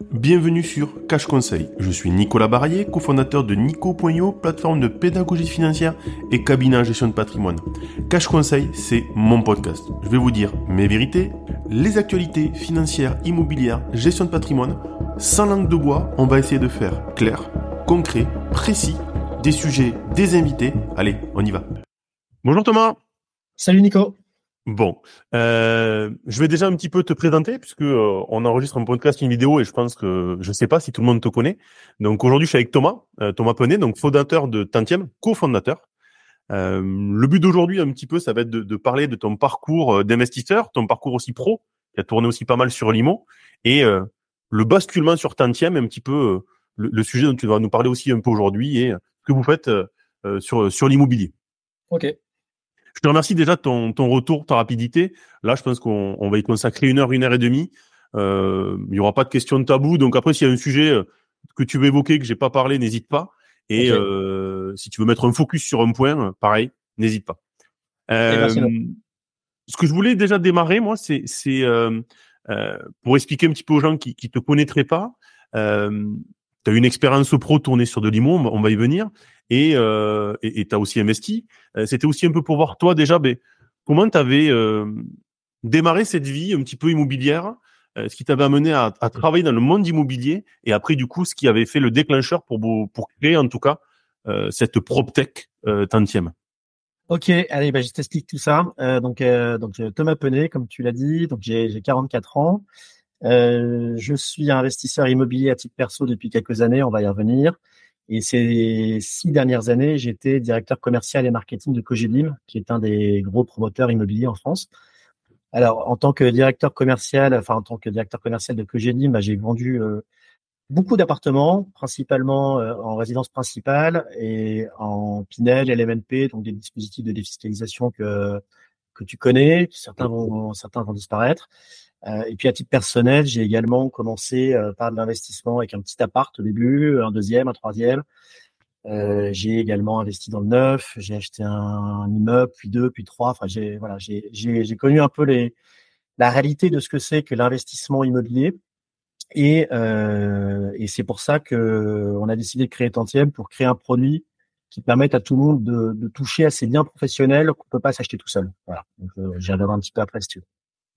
Bienvenue sur Cash Conseil. Je suis Nicolas Barrier, cofondateur de Nico.io, plateforme de pédagogie financière et cabinet en gestion de patrimoine. Cash Conseil, c'est mon podcast. Je vais vous dire mes vérités, les actualités financières, immobilières, gestion de patrimoine. Sans langue de bois, on va essayer de faire clair, concret, précis, des sujets, des invités. Allez, on y va. Bonjour Thomas. Salut Nico. Bon, euh, je vais déjà un petit peu te présenter puisque euh, on enregistre un podcast, une vidéo et je pense que je sais pas si tout le monde te connaît. Donc aujourd'hui, je suis avec Thomas, euh, Thomas Penet, donc fondateur de Tantième, cofondateur. Le but d'aujourd'hui, un petit peu, ça va être de, parler de ton parcours d'investisseur, ton parcours aussi pro, qui a tourné aussi pas mal sur l'IMO, et le basculement sur Tantième, un petit peu le, le, sujet dont tu vas nous parler aussi un peu aujourd'hui et ce que vous faites sur sur l'immobilier. Ok. Je te remercie déjà de ton, ton retour, ta rapidité. Là, je pense qu'on on va y consacrer une heure, une heure et demie. Euh, il n'y aura pas de question de tabou. Donc après, s'il y a un sujet euh, que tu veux évoquer que j'ai pas parlé, n'hésite pas. Et okay. euh, si tu veux mettre un focus sur un point, pareil, n'hésite pas. Euh, ce que je voulais déjà démarrer, moi, c'est c'est euh, euh, pour expliquer un petit peu aux gens qui qui te connaîtraient pas. Tu as une expérience pro tournée sur de l'IMO, on va y venir et euh, tu as aussi investi. Euh, c'était aussi un peu pour voir toi déjà, ben, comment tu avais euh, démarré cette vie un petit peu immobilière, ce qui t'avait amené à, travailler dans le monde immobilier et après du coup ce qui avait fait le déclencheur pour pour créer en tout cas cette PropTech tantième. Ok, allez, bah, je t'explique tout ça. Donc, donc Thomas Penet, comme tu l'as dit, donc j'ai 44 ans. Euh, je suis investisseur immobilier à titre perso depuis quelques années, on va y revenir. Et ces six dernières années, j'étais directeur commercial et marketing de Cogedim, qui est un des gros promoteurs immobiliers en France. Alors, en tant que directeur commercial, enfin en tant que directeur commercial de Cogedim, bah, j'ai vendu euh, beaucoup d'appartements, principalement euh, en résidence principale et en Pinel, LMNP, donc des dispositifs de défiscalisation que que tu connais, certains vont certains vont disparaître. Euh, et puis à titre personnel, j'ai également commencé euh, par de l'investissement avec un petit appart au début, un deuxième, un troisième. Euh, j'ai également investi dans le neuf, j'ai acheté un, un, immeuble, puis deux, puis trois. Enfin, j'ai voilà, j'ai connu un peu les la réalité de ce que c'est que l'investissement immobilier. Et, et c'est pour ça que on a décidé de créer Tantième pour créer un produit qui permette à tout le monde de, de toucher à ces biens professionnels qu'on peut pas s'acheter tout seul. Voilà. Donc, euh, j'y reviendrai un petit peu après si tu veux.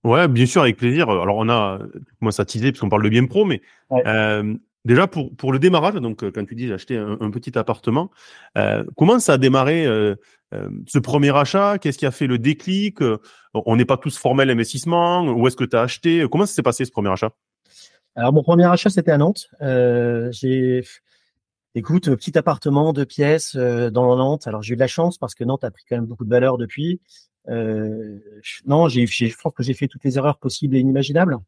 Ouais, bien sûr, avec plaisir. Alors on a, moi ça teasé parce qu'on parle de bien pro, mais ouais. euh, déjà pour pour le démarrage, donc quand tu dis j'ai acheté un, un, petit appartement, euh, comment ça a démarré euh, ce premier achat? Qu'est-ce qui a fait le déclic? On n'est pas tous formels investissement. Où est-ce que tu as acheté? Comment ça s'est passé ce premier achat? Alors mon premier achat c'était à Nantes. j'ai Écoute, petit appartement, deux pièces euh, dans Nantes. Alors j'ai eu de la chance parce que Nantes a pris quand même beaucoup de valeur depuis. Euh, non, j'ai, je pense que j'ai fait toutes les erreurs possibles et inimaginables.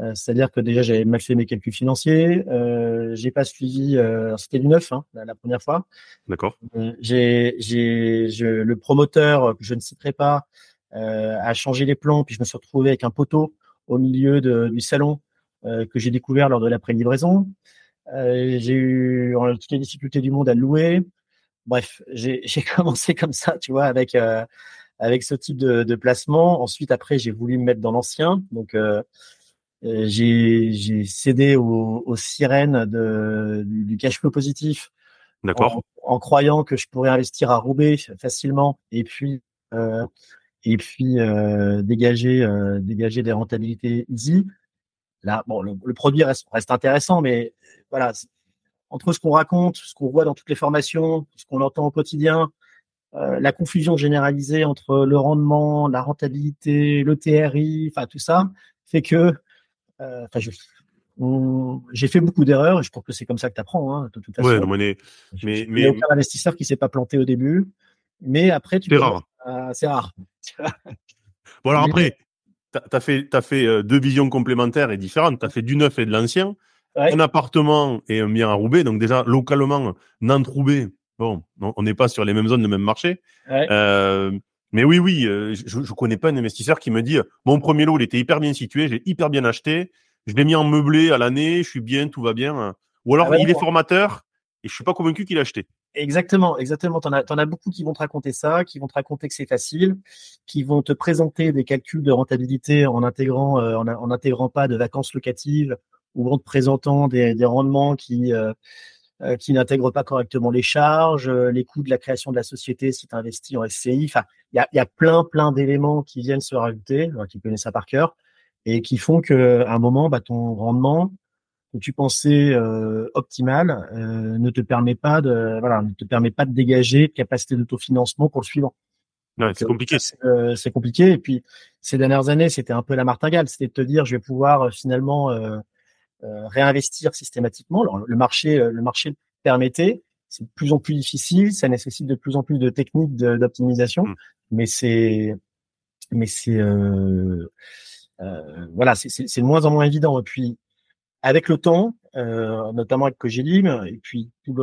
Euh, c'est-à-dire que déjà j'avais mal fait mes calculs financiers. Euh, j'ai pas suivi. Euh, c'était du neuf hein, la, la, première fois. D'accord. j'ai, j'ai, je, le promoteur que je ne citerai pas a changé les plans, puis je me suis retrouvé avec un poteau au milieu de, du salon que j'ai découvert lors de la pré-livraison. Euh, j'ai eu toutes les difficultés du monde à louer. Bref, j'ai commencé comme ça, tu vois, avec euh, avec ce type de, de, placement. Ensuite, après, j'ai voulu me mettre dans l'ancien. Donc, euh, j'ai cédé aux, aux sirènes de, du, du, cash flow positif. D'accord. En, en, croyant que je pourrais investir à Roubaix facilement et puis euh, et puis euh, dégager dégager des rentabilités easy. Là, bon, le, le produit reste, reste intéressant, mais voilà, entre ce qu'on raconte, ce qu'on voit dans toutes les formations, ce qu'on entend au quotidien, euh, la confusion généralisée entre le rendement, la rentabilité, le TRI, enfin tout ça, fait que euh, j'ai fait beaucoup d'erreurs et je pense que c'est comme ça que tu apprends. Hein, de toute façon. Ouais, non, mais, mais, il n'y a aucun investisseur qui s'est pas planté au début, mais après, tu c'est rare. C'est rare. bon, alors après, as fait, as fait euh, deux visions complémentaires et différentes. Tu as fait du neuf et de l'ancien ouais. un appartement et un bien à Roubaix. Donc déjà, localement, Nantes-Roubaix, bon, on n'est pas sur les mêmes zones, le même marché. Ouais. Euh, mais oui, oui, euh, je ne connais pas un investisseur qui me dit, mon premier lot, il était hyper bien situé, j'ai hyper bien acheté, je l'ai mis en meublé à l'année, je suis bien, tout va bien. Ou alors, ah ouais, il est formateur et je suis pas convaincu qu'il a acheté. Exactement, exactement. T'en as, en as beaucoup qui vont te raconter ça, qui vont te raconter que c'est facile, qui vont te présenter des calculs de rentabilité en intégrant, euh, en, en intégrant pas de vacances locatives ou en te présentant des, des rendements qui qui n'intègrent pas correctement les charges, les coûts de la création de la société si tu investis en SCI. Enfin, il y a, y a, plein plein d'éléments qui viennent se rajouter, qui connaissent ça par cœur, et qui font que à un moment, bah, ton rendement que tu pensais euh, optimal euh, ne te permet pas de voilà ne te permet pas de dégager de capacité d'autofinancement pour le suivant. Ouais, c'est compliqué. Euh, c'est compliqué. Et puis ces dernières années, c'était un peu la martingale, c'était de te dire je vais pouvoir euh, finalement euh, réinvestir systématiquement. Alors, le marché le marché permettait. C'est de plus en plus difficile, ça nécessite de plus en plus de techniques d'optimisation, mmh. mais c'est mais c'est voilà, c'est de moins en moins évident. Et puis avec le temps, euh, notamment avec Cogelim et puis toutes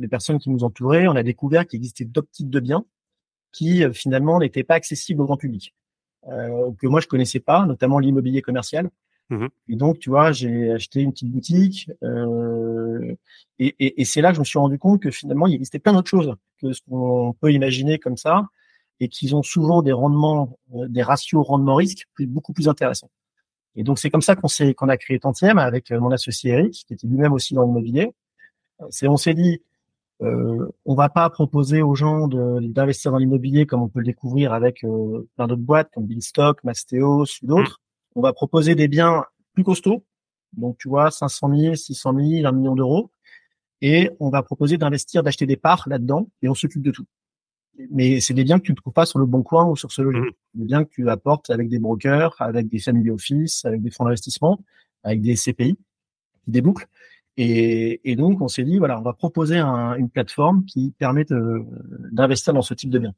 les personnes qui nous entouraient, on a découvert qu'il existait d'autres types de biens qui euh, finalement n'étaient pas accessibles au grand public, euh, que moi je connaissais pas, notamment l'immobilier commercial. Mmh et donc, tu vois, j'ai acheté une petite boutique euh, et, et, et c'est là que je me suis rendu compte que finalement, il existait plein d'autres choses que ce qu'on peut imaginer comme ça et qu'ils ont souvent des rendements, euh, des ratios rendement-risque beaucoup plus intéressants. Et donc c'est comme ça qu'on s'est qu'on a créé Tantième avec euh, mon associé Eric, qui était lui-même aussi dans l'immobilier. C'est on s'est dit euh, on va pas proposer aux gens d'investir dans l'immobilier comme on peut le découvrir avec euh, plein d'autres boîtes comme Billstock, Mastéos ou d'autres. Mmh. On va proposer des biens plus costauds, donc tu vois 500 000, 600 000, 1 million d'euros, et on va proposer d'investir, d'acheter des parts là-dedans, et on s'occupe de tout mais c'est des biens que tu ne trouves pas sur le bon coin ou sur ce logis. Mmh. Des biens que tu apportes avec des brokers, avec des family office, avec des fonds d'investissement, avec des CPI, des boucles. Et, et donc, on s'est dit, voilà, on va proposer un, une plateforme qui permet d'investir dans ce type de biens.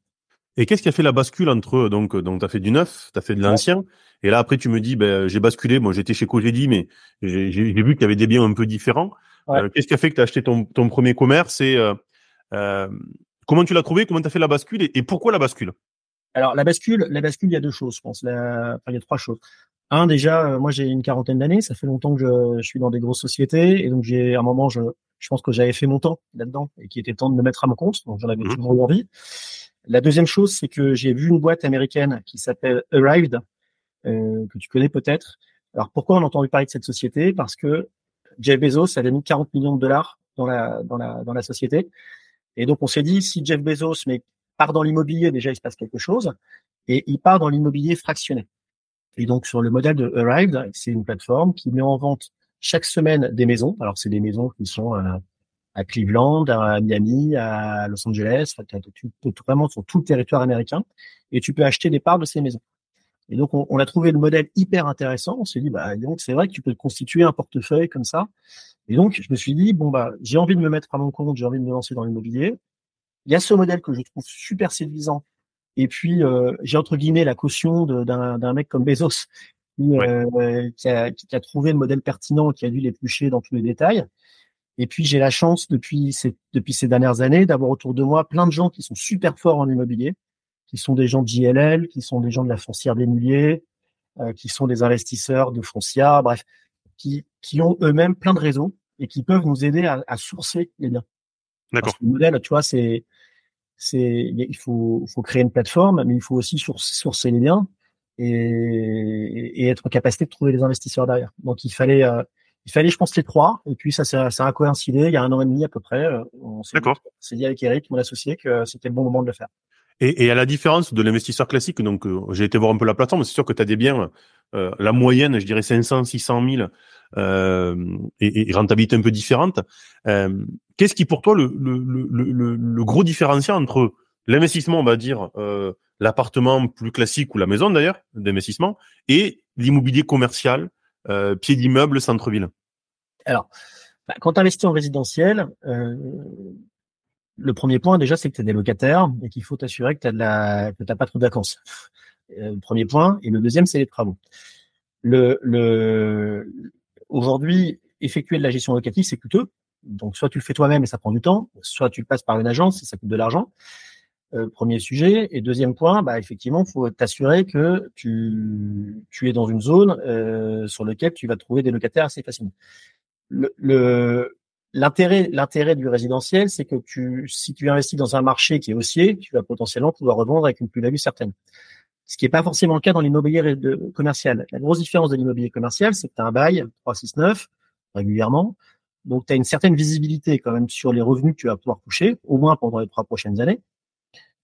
Et qu'est-ce qui a fait la bascule entre donc donc tu as fait du neuf, tu as fait de l'ancien et là après tu me dis ben j'ai basculé, moi j'étais chez Cogedi mais j'ai vu qu'il y avait des biens un peu différents. Euh, qu'est-ce qui a fait que tu as acheté ton, ton premier commerce et euh, euh, Comment tu l'as trouvé? Comment tu as fait la bascule? Et, pourquoi la bascule? Alors la bascule, la bascule, il y a deux choses, je pense. Enfin, il y a trois choses. Un, déjà, euh, moi j'ai une quarantaine d'années, ça fait longtemps que je, je, suis dans des grosses sociétés et donc j'ai à un moment, je, je pense que j'avais fait mon temps là-dedans et qu'il était temps de me mettre à mon compte, donc j'en avais mmh. toujours envie. La deuxième chose, c'est que j'ai vu une boîte américaine qui s'appelle Arrived, euh, que tu connais peut-être. Alors pourquoi on a entendu parler de cette société? Parce que Jeff Bezos avait mis 40 millions de dollars dans la dans la dans la société et donc, on s'est dit, si Jeff Bezos mais part dans l'immobilier, déjà, il se passe quelque chose. Et il part dans l'immobilier fractionné. Et donc, sur le modèle de Arrived, c'est une plateforme qui met en vente chaque semaine des maisons. Alors, c'est des maisons qui sont à, à Cleveland, à Miami, à Los Angeles, vraiment sur tout le territoire américain. Et tu peux acheter des parts de ces maisons. Et donc, on, on a trouvé le modèle hyper intéressant. On s'est dit, bah, donc, c'est vrai que tu peux constituer un portefeuille comme ça. Et donc, je me suis dit, bon, bah, j'ai envie de me mettre à mon compte, j'ai envie de me lancer dans l'immobilier. Il y a ce modèle que je trouve super séduisant. Et puis, euh, j'ai entre guillemets la caution d'un mec comme Bezos qui, euh, qui, a, qui, a, trouvé le modèle pertinent, qui a dû l'éplucher dans tous les détails. Et puis, j'ai la chance depuis ces, depuis ces dernières années d'avoir autour de moi plein de gens qui sont super forts en immobilier, qui sont des gens de JLL, qui sont des gens de la foncière des milliers, euh, qui sont des investisseurs de foncière, bref, qui, qui ont eux-mêmes plein de réseaux et qui peuvent nous aider à, à sourcer les biens. D'accord. Le modèle, tu vois, c'est, c'est, il faut, faut créer une plateforme, mais il faut aussi sourcer, sourcer les biens et, et, être en capacité de trouver des investisseurs derrière. Donc, il fallait, euh, il fallait, je pense, les trois. Et puis, ça, ça, ça a coïncidé il y a un an et demi à peu près. Euh, on s'est dit avec Eric, mon associé, que c'était le bon moment de le faire. Et, et à la différence de l'investisseur classique, donc euh, j'ai été voir un peu la plateforme, c'est sûr que tu as des biens, euh, la moyenne, je dirais 500, 600 000, euh, et, et, rentabilité un peu différente. Euh, Qu'est-ce qui pour toi le, le, le, le, gros différenciant entre l'investissement, on va dire, euh, l'appartement plus classique ou la maison d'ailleurs, d'investissement, et l'immobilier commercial, euh, pied d'immeuble, centre-ville? Alors, bah, quand tu investis en résidentiel, le premier point déjà, c'est que tu as des locataires et qu'il faut t'assurer que tu t'as pas trop de vacances. Euh, premier point. Et le deuxième, c'est les travaux. Le, le aujourd'hui, effectuer de la gestion locative, c'est coûteux. Donc, soit tu le fais toi-même et ça prend du temps, soit tu le passes par une agence et ça coûte de l'argent. Euh, premier sujet. Et deuxième point, bah, effectivement, faut t'assurer que tu, tu es dans une zone euh, sur laquelle tu vas trouver des locataires assez facilement. Le, le, L'intérêt, l'intérêt du résidentiel, c'est que tu, si tu investis dans un marché qui est haussier, tu vas potentiellement pouvoir revendre avec une plus-value certaine. Ce qui n'est pas forcément le cas dans l'immobilier commercial. La grosse différence de l'immobilier commercial, c'est que tu as un bail 369, régulièrement. Donc, tu as une certaine visibilité quand même sur les revenus que tu vas pouvoir toucher, au moins pendant les trois prochaines années.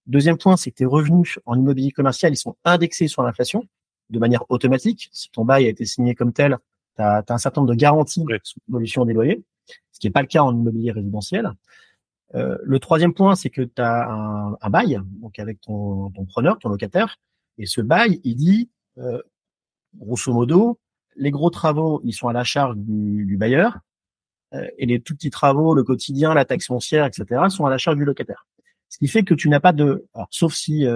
Deuxième point, c'est que tes revenus en immobilier commercial, ils sont indexés sur l'inflation de manière automatique. Si ton bail a été signé comme tel, tu as, un certain nombre de garanties sur l'évolution des loyers, ce qui n'est pas le cas en immobilier résidentiel. Euh, le troisième point, c'est que tu as un, bail, donc avec ton, preneur, ton locataire, et ce bail, il dit, euh, grosso modo, les gros travaux, ils sont à la charge du, bailleur, euh, et les tout petits travaux, le quotidien, la taxe foncière, etc., sont à la charge du locataire. Ce qui fait que tu n'as pas de, sauf si,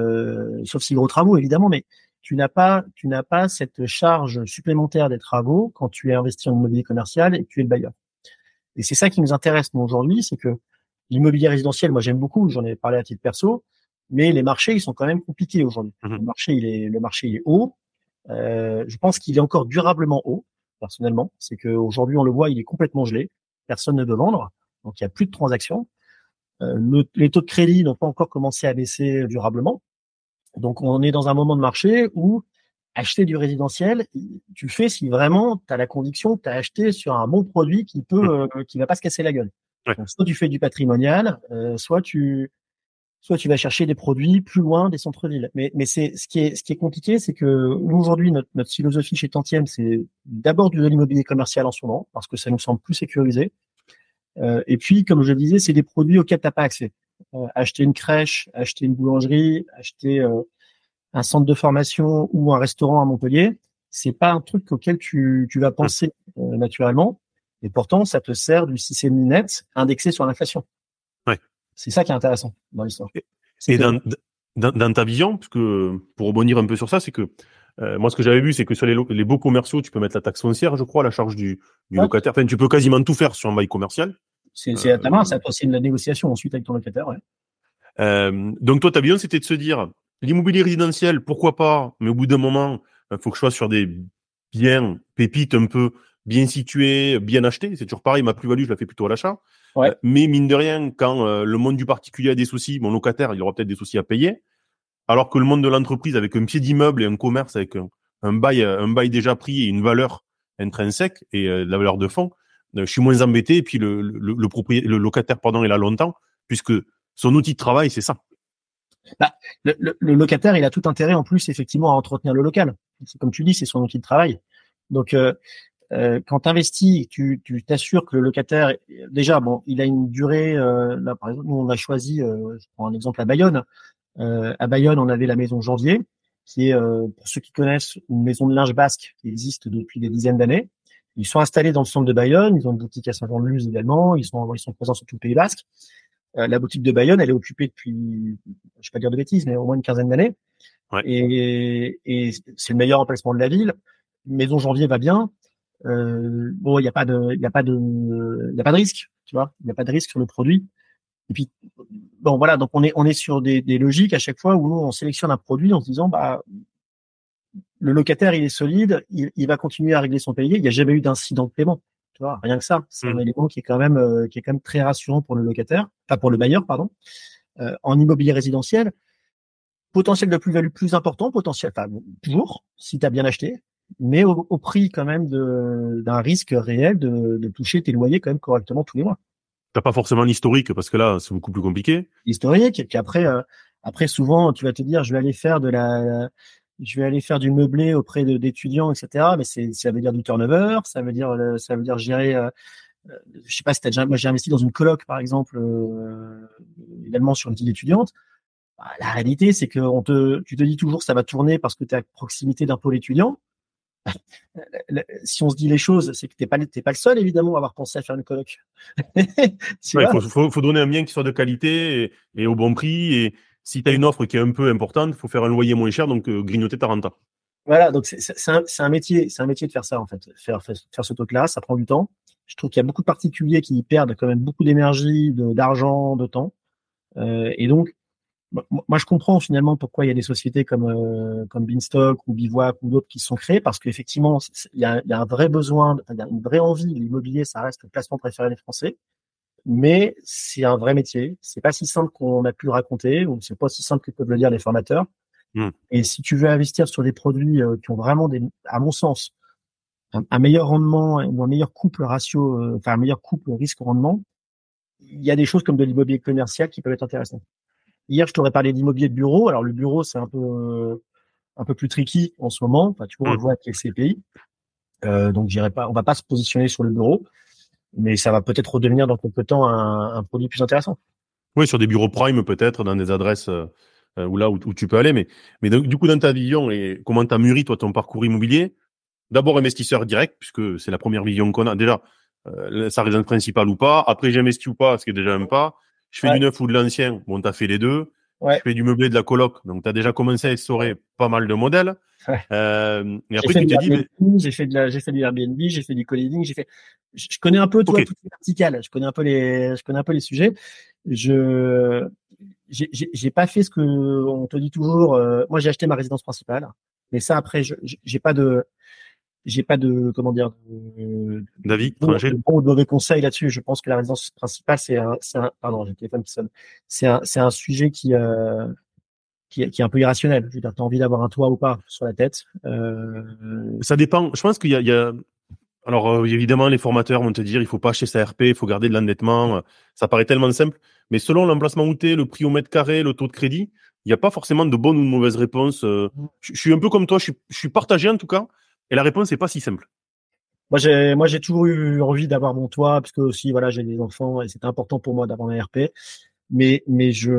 sauf si gros travaux évidemment, mais tu n'as pas, tu n'as pas cette charge supplémentaire des travaux quand tu es investi en immobilier commercial et que tu es le bailleur. Et c'est ça qui nous intéresse nous aujourd'hui, c'est que l'immobilier résidentiel, moi j'aime beaucoup, j'en ai parlé à titre perso, mais les marchés ils sont quand même compliqués aujourd'hui. Mmh le marché il est, le marché il est haut. Euh, je pense qu'il est encore durablement haut personnellement. C'est qu'aujourd'hui on le voit, il est complètement gelé personne ne veut vendre, donc il n'y a plus de transactions. Euh, les taux de crédit n'ont pas encore commencé à baisser durablement. Donc on est dans un moment de marché où acheter du résidentiel, tu fais si vraiment tu as la conviction que tu as acheté sur un bon produit qui peut mmh. euh, qui va pas se casser la gueule. soit tu fais du patrimonial, euh, soit tu soit tu vas chercher des produits plus loin des centres-villes. Mais, mais c'est ce qui est ce qui est compliqué, c'est que nous aujourd'hui notre, notre philosophie chez Tantième, c'est d'abord du de l'immobilier commercial en ce moment parce que ça nous semble plus sécurisé. Euh, et puis, comme je le disais, c'est des produits auxquels t'as pas accès. Euh, acheter une crèche, acheter une boulangerie, acheter euh, un centre de formation ou un restaurant à Montpellier, c'est pas un truc auquel tu, tu vas penser euh, naturellement. Et pourtant, ça te sert du 6,5 net indexé sur l'inflation. C'est ça qui est intéressant dans l'histoire. Et, dans, dans, ta vision, parce que pour rebondir un peu sur ça, c'est que euh, moi, ce que j'avais vu, c'est que sur les, les, beaux commerciaux, tu peux mettre la taxe foncière, je crois, à la charge du, du locataire. Enfin, tu peux quasiment tout faire sur un bail commercial. C'est à ta main, ça aussi la négociation ensuite avec ton locataire. Ouais. Euh, donc toi, ta vision, c'était de se dire, l'immobilier résidentiel, pourquoi pas, mais au bout d'un moment, il faut que je sois sur des biens pépites un peu bien situés, bien achetés. C'est toujours pareil, ma plus-value, je la fais plutôt à l'achat. Euh, mais mine de rien, quand euh, le monde du particulier a des soucis, mon locataire, il aura peut-être des soucis à payer. Alors que le monde de l'entreprise, avec un pied d'immeuble et un commerce, avec un, bail, un bail déjà pris et une valeur intrinsèque et euh, la valeur de fond, je suis moins embêté. Et puis le, le, le, propriétaire, le locataire, pardon, est là longtemps, puisque son outil de travail, c'est ça. Bah, le, locataire, il a tout intérêt en plus, effectivement, à entretenir le local. Comme tu dis, c'est son outil de travail. Donc, euh, euh, quand tu investis, tu t'assures que le locataire, déjà, bon, il a une durée. Euh, là, par exemple, nous, on a choisi, euh, je prends un exemple à Bayonne. à Bayonne, on avait la maison Janvier, qui est, pour ceux qui connaissent, une maison de linge basque qui existe depuis des dizaines d'années. Ils sont installés dans le centre de Bayonne. Ils ont une boutique à Saint-Jean-de-Luz également. Ils sont, ils sont présents sur tout le Pays Basque. La boutique de Bayonne, elle est occupée depuis, je vais pas dire de bêtises, mais au moins une quinzaine d'années. Ouais. Et, et c'est le meilleur emplacement de la ville. Maison Janvier va bien. Euh, bon, il n'y a pas de, il y a pas de, il y a pas de risque, tu vois, il n'y a pas de risque sur le produit. Et puis, bon, voilà, donc on est, on est sur des, des logiques à chaque fois où on sélectionne un produit en se disant, bah, le locataire, il est solide, il, il va continuer à régler son payé. Il n'y a jamais eu d'incident de paiement. Tu vois, rien que ça, c'est un mmh. élément qui est quand même, euh, qui est quand même très rassurant pour le locataire, enfin pour le bailleur, pardon. Euh, en immobilier résidentiel, potentiel de plus-value plus important, potentiel, enfin toujours, si tu as bien acheté, mais au, prix quand même d'un risque réel de, de, toucher tes loyers quand même correctement tous les mois. T'as pas forcément l'historique parce que là c'est beaucoup plus compliqué. L'historique et puis après euh, après souvent tu vas te dire je vais aller faire de la je vais aller faire du meublé auprès d'étudiants etc. Mais ça veut dire du turnover, ça veut dire ça veut dire gérer euh, euh, je sais pas si t'as déjà moi j'ai investi dans une coloc par exemple euh, également sur une petite étudiante. Bah, la réalité c'est que on te tu te dis toujours ça va tourner parce que tu es à proximité d'un pôle étudiant si on se dit les choses, c'est que t'es pas pas le seul évidemment à avoir pensé à faire une coloc. Il faut, donner un bien qui soit de qualité et, au bon prix. Et si tu as une offre qui est un peu importante, il faut faire un loyer moins cher, donc euh, grignoter ta renta. Voilà, donc c'est un, métier, un métier de faire ça en fait, faire faire, ce truc-là, ça prend du temps. Je trouve qu'il y a beaucoup de particuliers qui perdent quand même beaucoup d'énergie, d'argent, de, temps. Euh, et donc moi, je comprends finalement pourquoi il y a des sociétés comme euh, comme Beanstalk ou Bivouac ou d'autres qui sont créées parce qu'effectivement, il y a, y a, un vrai besoin, il y a une vraie envie. L'immobilier, ça reste le placement préféré des Français, mais c'est un vrai métier. C'est pas si simple qu'on a pu le raconter ou c'est pas si simple que peuvent le dire les formateurs. Mmh. Et si tu veux investir sur des produits euh, qui ont vraiment des, à mon sens, un, meilleur rendement ou un meilleur couple ratio, euh, enfin un meilleur couple risque-rendement, il y a des choses comme de l'immobilier commercial qui peuvent être intéressantes. Hier, je t'aurais parlé d'immobilier de bureau. Alors le bureau, c'est un peu un peu plus tricky en ce moment. Enfin, tu vois, on le mmh. voit avec les CPI. Euh, donc, j'irai pas, on va pas se positionner sur le bureau, mais ça va peut-être redevenir dans quelques temps un, un, produit plus intéressant. Oui, sur des bureaux prime peut-être, dans des adresses euh, où là où, tu peux aller. Mais, mais du coup, dans ta vision et comment tu as mûri toi ton parcours immobilier, d'abord investisseur direct, puisque c'est la première vision qu'on a. Déjà, euh, sa raison principale ou pas. Après, j'investis ou pas, ce qui est déjà un pas. Je fais du neuf ou de l'ancien. Bon, tu as fait les deux. Ouais. Je fais du meublé de la coloc. Donc, tu as déjà commencé à essorer pas mal de modèles. Euh, et après, tu t'es dit, j'ai fait de la, j'ai fait du Airbnb, j'ai fait du co-living, j'ai fait, je, connais un peu, toi, toutes les verticales. Je connais un peu les, je connais un peu les sujets. Je, j'ai pas fait ce que on te dit toujours. Euh, moi, j'ai acheté ma résidence principale, mais ça après, je j'ai pas de, j'ai pas de comment dire d'avis bon, bon ou de mauvais conseils là-dessus. Je pense que la résidence principale c'est un, c'est un pardon, j'ai le téléphone qui sonne. C'est un c'est un sujet qui euh, qui, qui, est un peu irrationnel. Je veux dire, t'as envie d'avoir un toit ou pas sur la tête. Euh... Ça dépend. Je pense qu'il y a, il y a... alors euh, évidemment les formateurs vont te dire il faut pas acheter sa RP, il faut garder de l'endettement. Ça paraît tellement simple, mais selon l'emplacement où t'es, le prix au mètre carré, le taux de crédit, il n'y a pas forcément de bonne ou de mauvaise réponse. Mmh. Je, je suis un peu comme toi, je suis, je suis partagé en tout cas. Et la réponse n'est pas si simple. Moi, j'ai, moi, j'ai toujours eu envie d'avoir mon toit, parce que aussi, voilà, j'ai des enfants et c'était important pour moi d'avoir un RP. Mais, mais je,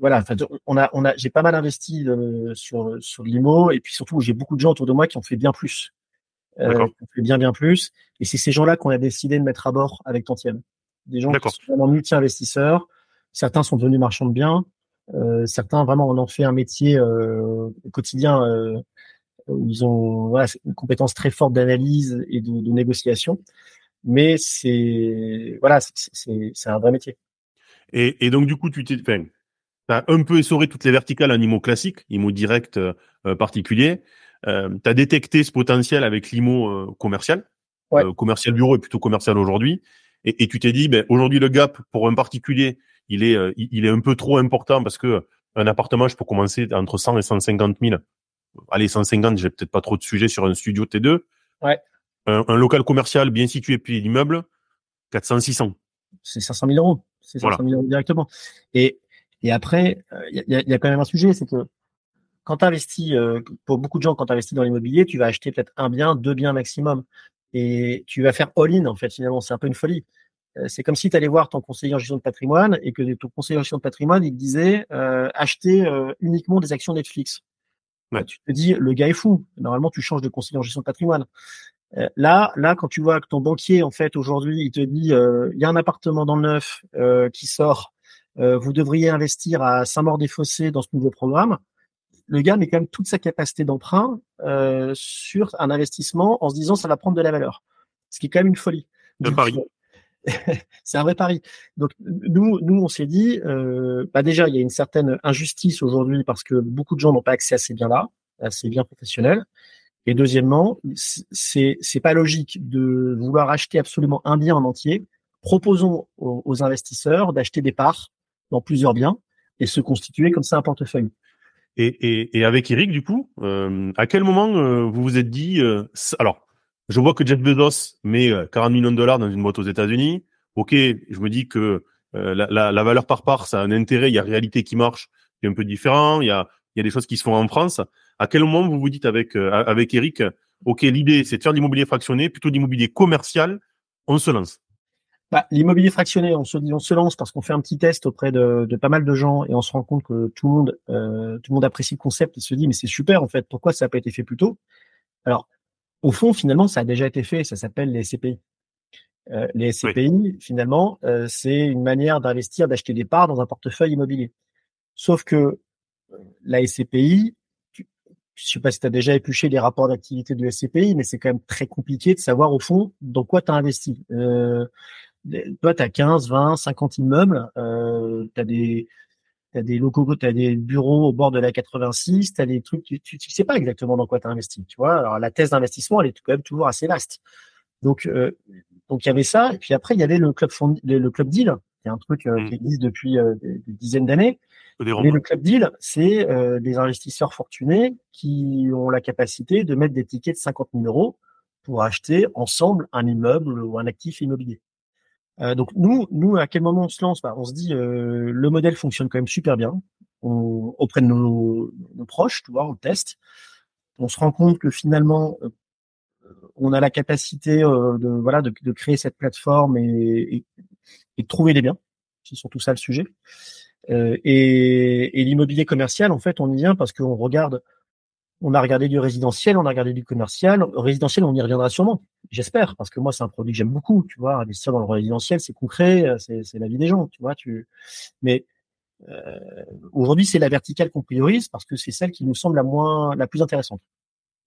voilà, on a, on a, j'ai pas mal investi euh, sur, sur l'IMO et puis surtout, j'ai beaucoup de gens autour de moi qui ont fait bien plus. Euh, qui ont fait bien, bien plus. Et c'est ces gens-là qu'on a décidé de mettre à bord avec Tantième. Des gens qui sont vraiment multi-investisseurs. Certains sont devenus marchands de biens. Euh, certains vraiment en ont fait un métier euh, quotidien euh, ils ont voilà, une compétence très forte d'analyse et de, de, négociation. Mais c'est voilà, c'est un vrai métier. Et, et, donc du coup, tu t'es, enfin, as un peu essoré toutes les verticales en IMO classique, IMO direct euh, particulier. Euh, tu as détecté ce potentiel avec l'IMO euh, commercial. Ouais. Euh, commercial bureau est plutôt commercial aujourd'hui. Et, et, tu t'es dit, ben, aujourd'hui, le gap pour un particulier, il est, il est un peu trop important parce que un appartement, je peux commencer entre 100 et 150 000 allez, 150, j'ai peut-être pas trop de sujets sur un studio T2. Ouais. Un, un local commercial bien situé, puis l'immeuble, 400, 600. C'est 500 000 euros. C'est 500 000 euros directement. Et, et après, il euh, y, a, y, a, quand même un sujet, c'est que quand tu investis, euh, pour beaucoup de gens, quand tu investis dans l'immobilier, tu vas acheter peut-être un bien, deux biens maximum. Et tu vas faire all-in, en fait, finalement. C'est un peu une folie. Euh, c'est comme si tu allais voir ton conseiller en gestion de patrimoine et que ton conseiller en gestion de patrimoine, il te disait euh, acheter uniquement des actions Netflix. Tu te dis, le gars est fou. Normalement, tu changes de conseiller en gestion de patrimoine. Euh, là, là, quand tu vois que ton banquier, en fait, aujourd'hui, il te dit, euh, il y a un appartement dans le neuf euh, qui sort, vous devriez investir à Saint-Maur-des-Fossés dans ce nouveau programme. Le gars met quand même toute sa capacité d'emprunt sur un investissement en se disant, ça va prendre de la valeur. Ce qui est quand même une folie. De Paris. c'est un vrai pari. Donc nous, nous on s'est dit, euh, bah déjà il y a une certaine injustice aujourd'hui parce que beaucoup de gens n'ont pas accès à ces biens-là, à ces biens professionnels. Et deuxièmement, c'est c'est pas logique de vouloir acheter absolument un bien en entier. Proposons aux, investisseurs d'acheter des parts dans plusieurs biens et se constituer comme ça un portefeuille. Et, et, et avec Eric, du coup, euh, à quel moment euh, vous vous êtes dit, euh, alors je vois que Jeff Bezos met 40 euh, millions de dollars dans une boîte aux États-Unis. Ok, je me dis que euh, la, valeur par part, ça a un intérêt. Il y a réalité qui marche, qui est un peu différent. Il y a, des choses qui se font en France. À quel moment vous vous dites avec euh, avec Eric, ok, l'idée c'est de faire de l'immobilier fractionné, plutôt d'immobilier commercial. On se lance? Bah, l'immobilier fractionné, on se lance parce qu'on fait un petit test auprès de, de, pas mal de gens et on se rend compte que tout le monde, tout le monde apprécie le concept et se dit mais c'est super en fait, pourquoi ça n'a pas été fait plus tôt? Alors au fond, finalement, ça a déjà été fait. Ça s'appelle les SCPI. Euh, les SCPI, finalement, euh, c'est une manière d'investir, d'acheter des parts dans un portefeuille immobilier. Sauf que euh, la SCPI, je ne sais pas si tu as déjà épluché les rapports d'activité de SCPI, mais c'est quand même très compliqué de savoir au fond dans quoi tu as investi. Euh, toi, tu as 15, 20, 50 immeubles, euh, tu as des tu as des locaux, tu as des bureaux au bord de la 86, tu as des trucs, tu, tu, sais pas exactement dans quoi tu as investi, tu vois. Alors la thèse d'investissement, elle est quand même toujours assez vaste. Donc euh, donc il y avait ça et puis après il y avait le club le, club deal, qui est un truc euh, mmh. qui existe depuis euh, des, dizaines d'années. Mais le club deal, c'est des investisseurs fortunés qui ont la capacité de mettre des tickets de 50 000 euros pour acheter ensemble un immeuble ou un actif immobilier. Euh, donc nous, nous, à quel moment on se lance? Bah, On se dit euh, le modèle fonctionne quand même super bien on, auprès de nos, nos, proches, tu vois, on teste. On se rend compte que finalement, euh, on a la capacité euh, de voilà de, de, créer cette plateforme et, et, et, de trouver des biens. C'est surtout ça le sujet. Euh, et, et l'immobilier commercial, en fait, on y vient parce qu'on regarde on a regardé du résidentiel, on a regardé du commercial. Résidentiel, on y reviendra sûrement, j'espère, parce que moi, c'est un produit que j'aime beaucoup. Tu vois, investir dans le résidentiel, c'est concret, c'est, c'est la vie des gens. Tu vois, tu. Mais euh, aujourd'hui, c'est la verticale qu'on priorise parce que c'est celle qui nous semble la moins, la plus intéressante.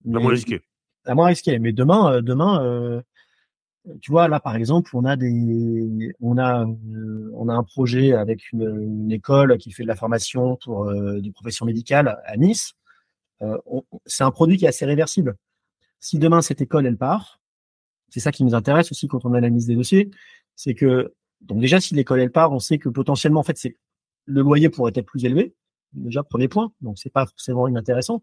La moins risquée. La moins risquée. Mais demain, euh, demain, euh, tu vois, là, par exemple, on a des, on a, euh, on a un projet avec une, une, école qui fait de la formation pour euh, des professions médicales à Nice. Euh, c'est un produit qui est assez réversible. Si demain cette école elle part, c'est ça qui nous intéresse aussi quand on analyse des dossiers, c'est que donc déjà si l'école elle part, on sait que potentiellement en fait c'est le loyer pourrait être plus élevé. Déjà premier point, donc c'est pas forcément inintéressant.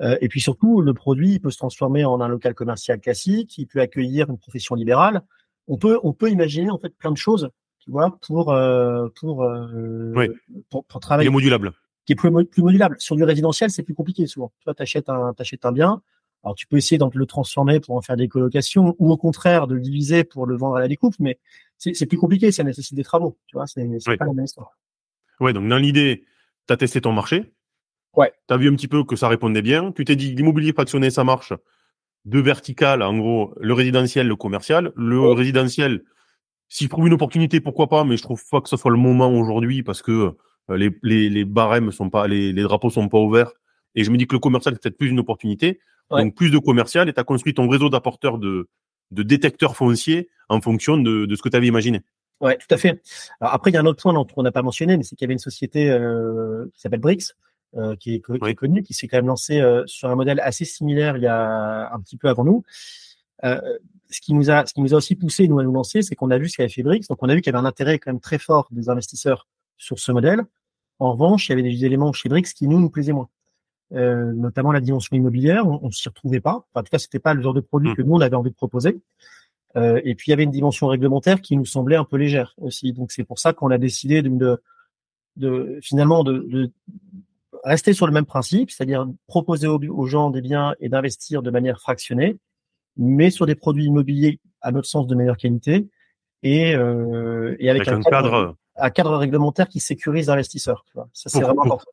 Euh, et puis surtout le produit il peut se transformer en un local commercial classique, il peut accueillir une profession libérale. On peut on peut imaginer en fait plein de choses, tu vois, pour euh, pour, euh, oui. pour, pour travailler. Il est modulable qui est plus, plus modulable. Sur du résidentiel, c'est plus compliqué souvent. Tu vois, t'achètes un, t'achètes un bien. Alors, tu peux essayer de le transformer pour en faire des colocations ou au contraire de le diviser pour le vendre à la découpe, mais c'est plus compliqué, ça nécessite des travaux. Tu vois, c'est oui. pas la même histoire. Ouais, donc dans l'idée, tu as testé ton marché. Ouais. Tu as vu un petit peu que ça répondait bien. Tu t'es dit, l'immobilier fractionné, ça marche. Deux verticales, en gros, le résidentiel, le commercial. Le ouais. résidentiel, si je trouve une opportunité, pourquoi pas, mais je trouve pas que ce soit le moment aujourd'hui parce que les, les, les barèmes sont pas, les, les drapeaux sont pas ouverts. Et je me dis que le commercial c'est peut-être plus une opportunité. Ouais. Donc plus de commercial et tu as construit ton réseau d'apporteurs de, de détecteurs fonciers en fonction de, de ce que tu avais imaginé. Ouais, tout à fait. Alors après, il y a un autre point dont on n'a pas mentionné, mais c'est qu'il y avait une société euh, qui s'appelle Brix, euh, qui, est, qui oui. est connue, qui s'est quand même lancée euh, sur un modèle assez similaire il y a un petit peu avant nous. Euh, ce qui nous a, ce qui nous a aussi poussé nous à nous lancer, c'est qu'on a vu ce qu'avait fait Brix, donc on a vu qu'il y avait un intérêt quand même très fort des investisseurs sur ce modèle. En revanche, il y avait des éléments chez Brix qui nous nous plaisaient moins, euh, notamment la dimension immobilière. On, on s'y retrouvait pas. Enfin, en tout cas, c'était pas le genre de produit mmh. que nous on avait envie de proposer. Euh, et puis il y avait une dimension réglementaire qui nous semblait un peu légère aussi. Donc c'est pour ça qu'on a décidé de, de, de finalement de, de, rester sur le même principe, c'est-à-dire proposer aux, aux, gens des biens et d'investir de manière fractionnée, mais sur des produits immobiliers à notre sens de meilleure qualité et, euh, et avec, avec, un, cadre, cadre, un cadre réglementaire qui sécurise l'investisseur. Ça c'est vraiment important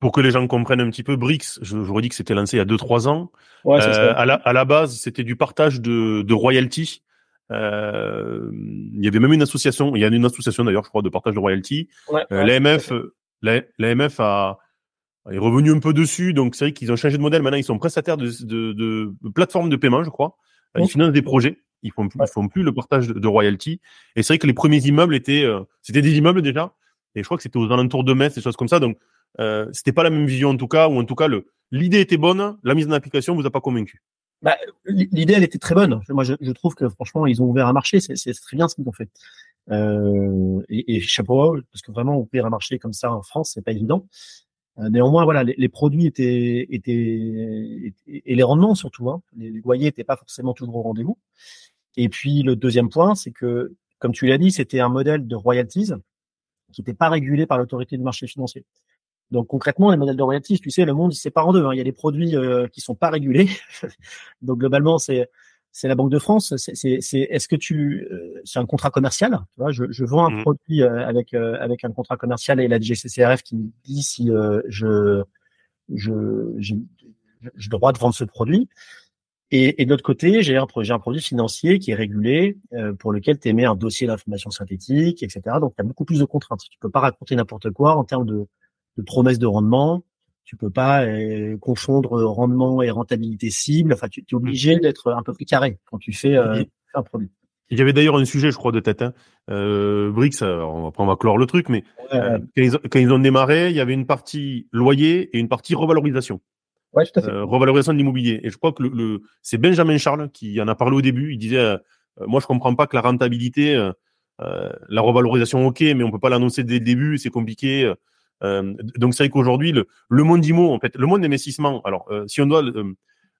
pour que les gens comprennent un petit peu, Brix, je, je vous redis que c'était lancé il y a 2-3 ans. Ouais, euh, à, la, à la base, c'était du partage de, de royalties. Euh, il y avait même une association, il y a une association d'ailleurs, je crois, de partage de royalties. Ouais, euh, L'AMF, l'AMF a est revenu un peu dessus, donc c'est vrai qu'ils ont changé de modèle. Maintenant, ils sont prestataires de, de, de, de plateformes de paiement, je crois. Ils financent des projets. Ils font plus, ils font plus le partage de, de royalties. Et c'est vrai que les premiers immeubles étaient, euh, c'était des immeubles déjà. Et je crois que c'était aux alentours de Metz, des choses comme ça. Donc, euh, c'était pas la même vision en tout cas, ou en tout cas le l'idée était bonne, la mise en application vous a pas convaincu? Bah, l'idée elle était très bonne. Moi je, je, trouve que franchement ils ont ouvert un marché, c'est très bien ce qu'ils ont fait. Euh, et, et, chapeau parce que vraiment ouvrir un marché comme ça en France c'est pas évident. Euh, néanmoins voilà les, produits étaient, étaient, et les rendements surtout, hein, les, loyers étaient pas forcément toujours au rendez-vous. Et puis le deuxième point c'est que comme tu l'as dit c'était un modèle de royalties qui n'était pas régulé par l'autorité du marché financier. Donc concrètement, les modèles de royalties, tu sais, le monde il se sépare en deux. Hein. Il y a des produits euh, qui sont pas régulés. Donc globalement, c'est c'est la Banque de France. C'est c'est est-ce que tu euh, c'est un contrat commercial? Tu vois, je, je vends un mmh. produit euh, avec euh, avec un contrat commercial et la DGCCRF qui me dit si euh, je je j'ai le droit de vendre ce produit. Et, et de l'autre côté, j'ai un, un produit financier qui est régulé, euh, pour lequel tu émets un dossier d'information synthétique, etc. Donc, tu as beaucoup plus de contraintes. Tu peux pas raconter n'importe quoi en termes de, de promesses de rendement. Tu peux pas euh, confondre rendement et rentabilité cible. Enfin, tu es obligé d'être un peu plus carré quand tu fais euh, un produit. Il y avait d'ailleurs un sujet, je crois, de tête. Hein. Euh, Brix, va, on va clore le truc, mais. Quand, ils, quand, ils, ont démarré, il y avait une partie loyer et une partie revalorisation. Ouais, tout à fait. Euh, revalorisation de l'immobilier. Et je crois que le, le c'est Benjamin Charles qui en a parlé au début. Il disait, euh, moi, je comprends pas que la rentabilité, la revalorisation, ok, mais on peut pas l'annoncer dès le début, c'est compliqué. Euh, donc c'est vrai qu'aujourd'hui le, le monde IMO, en fait, le monde d'investissement. Alors euh, si on doit euh,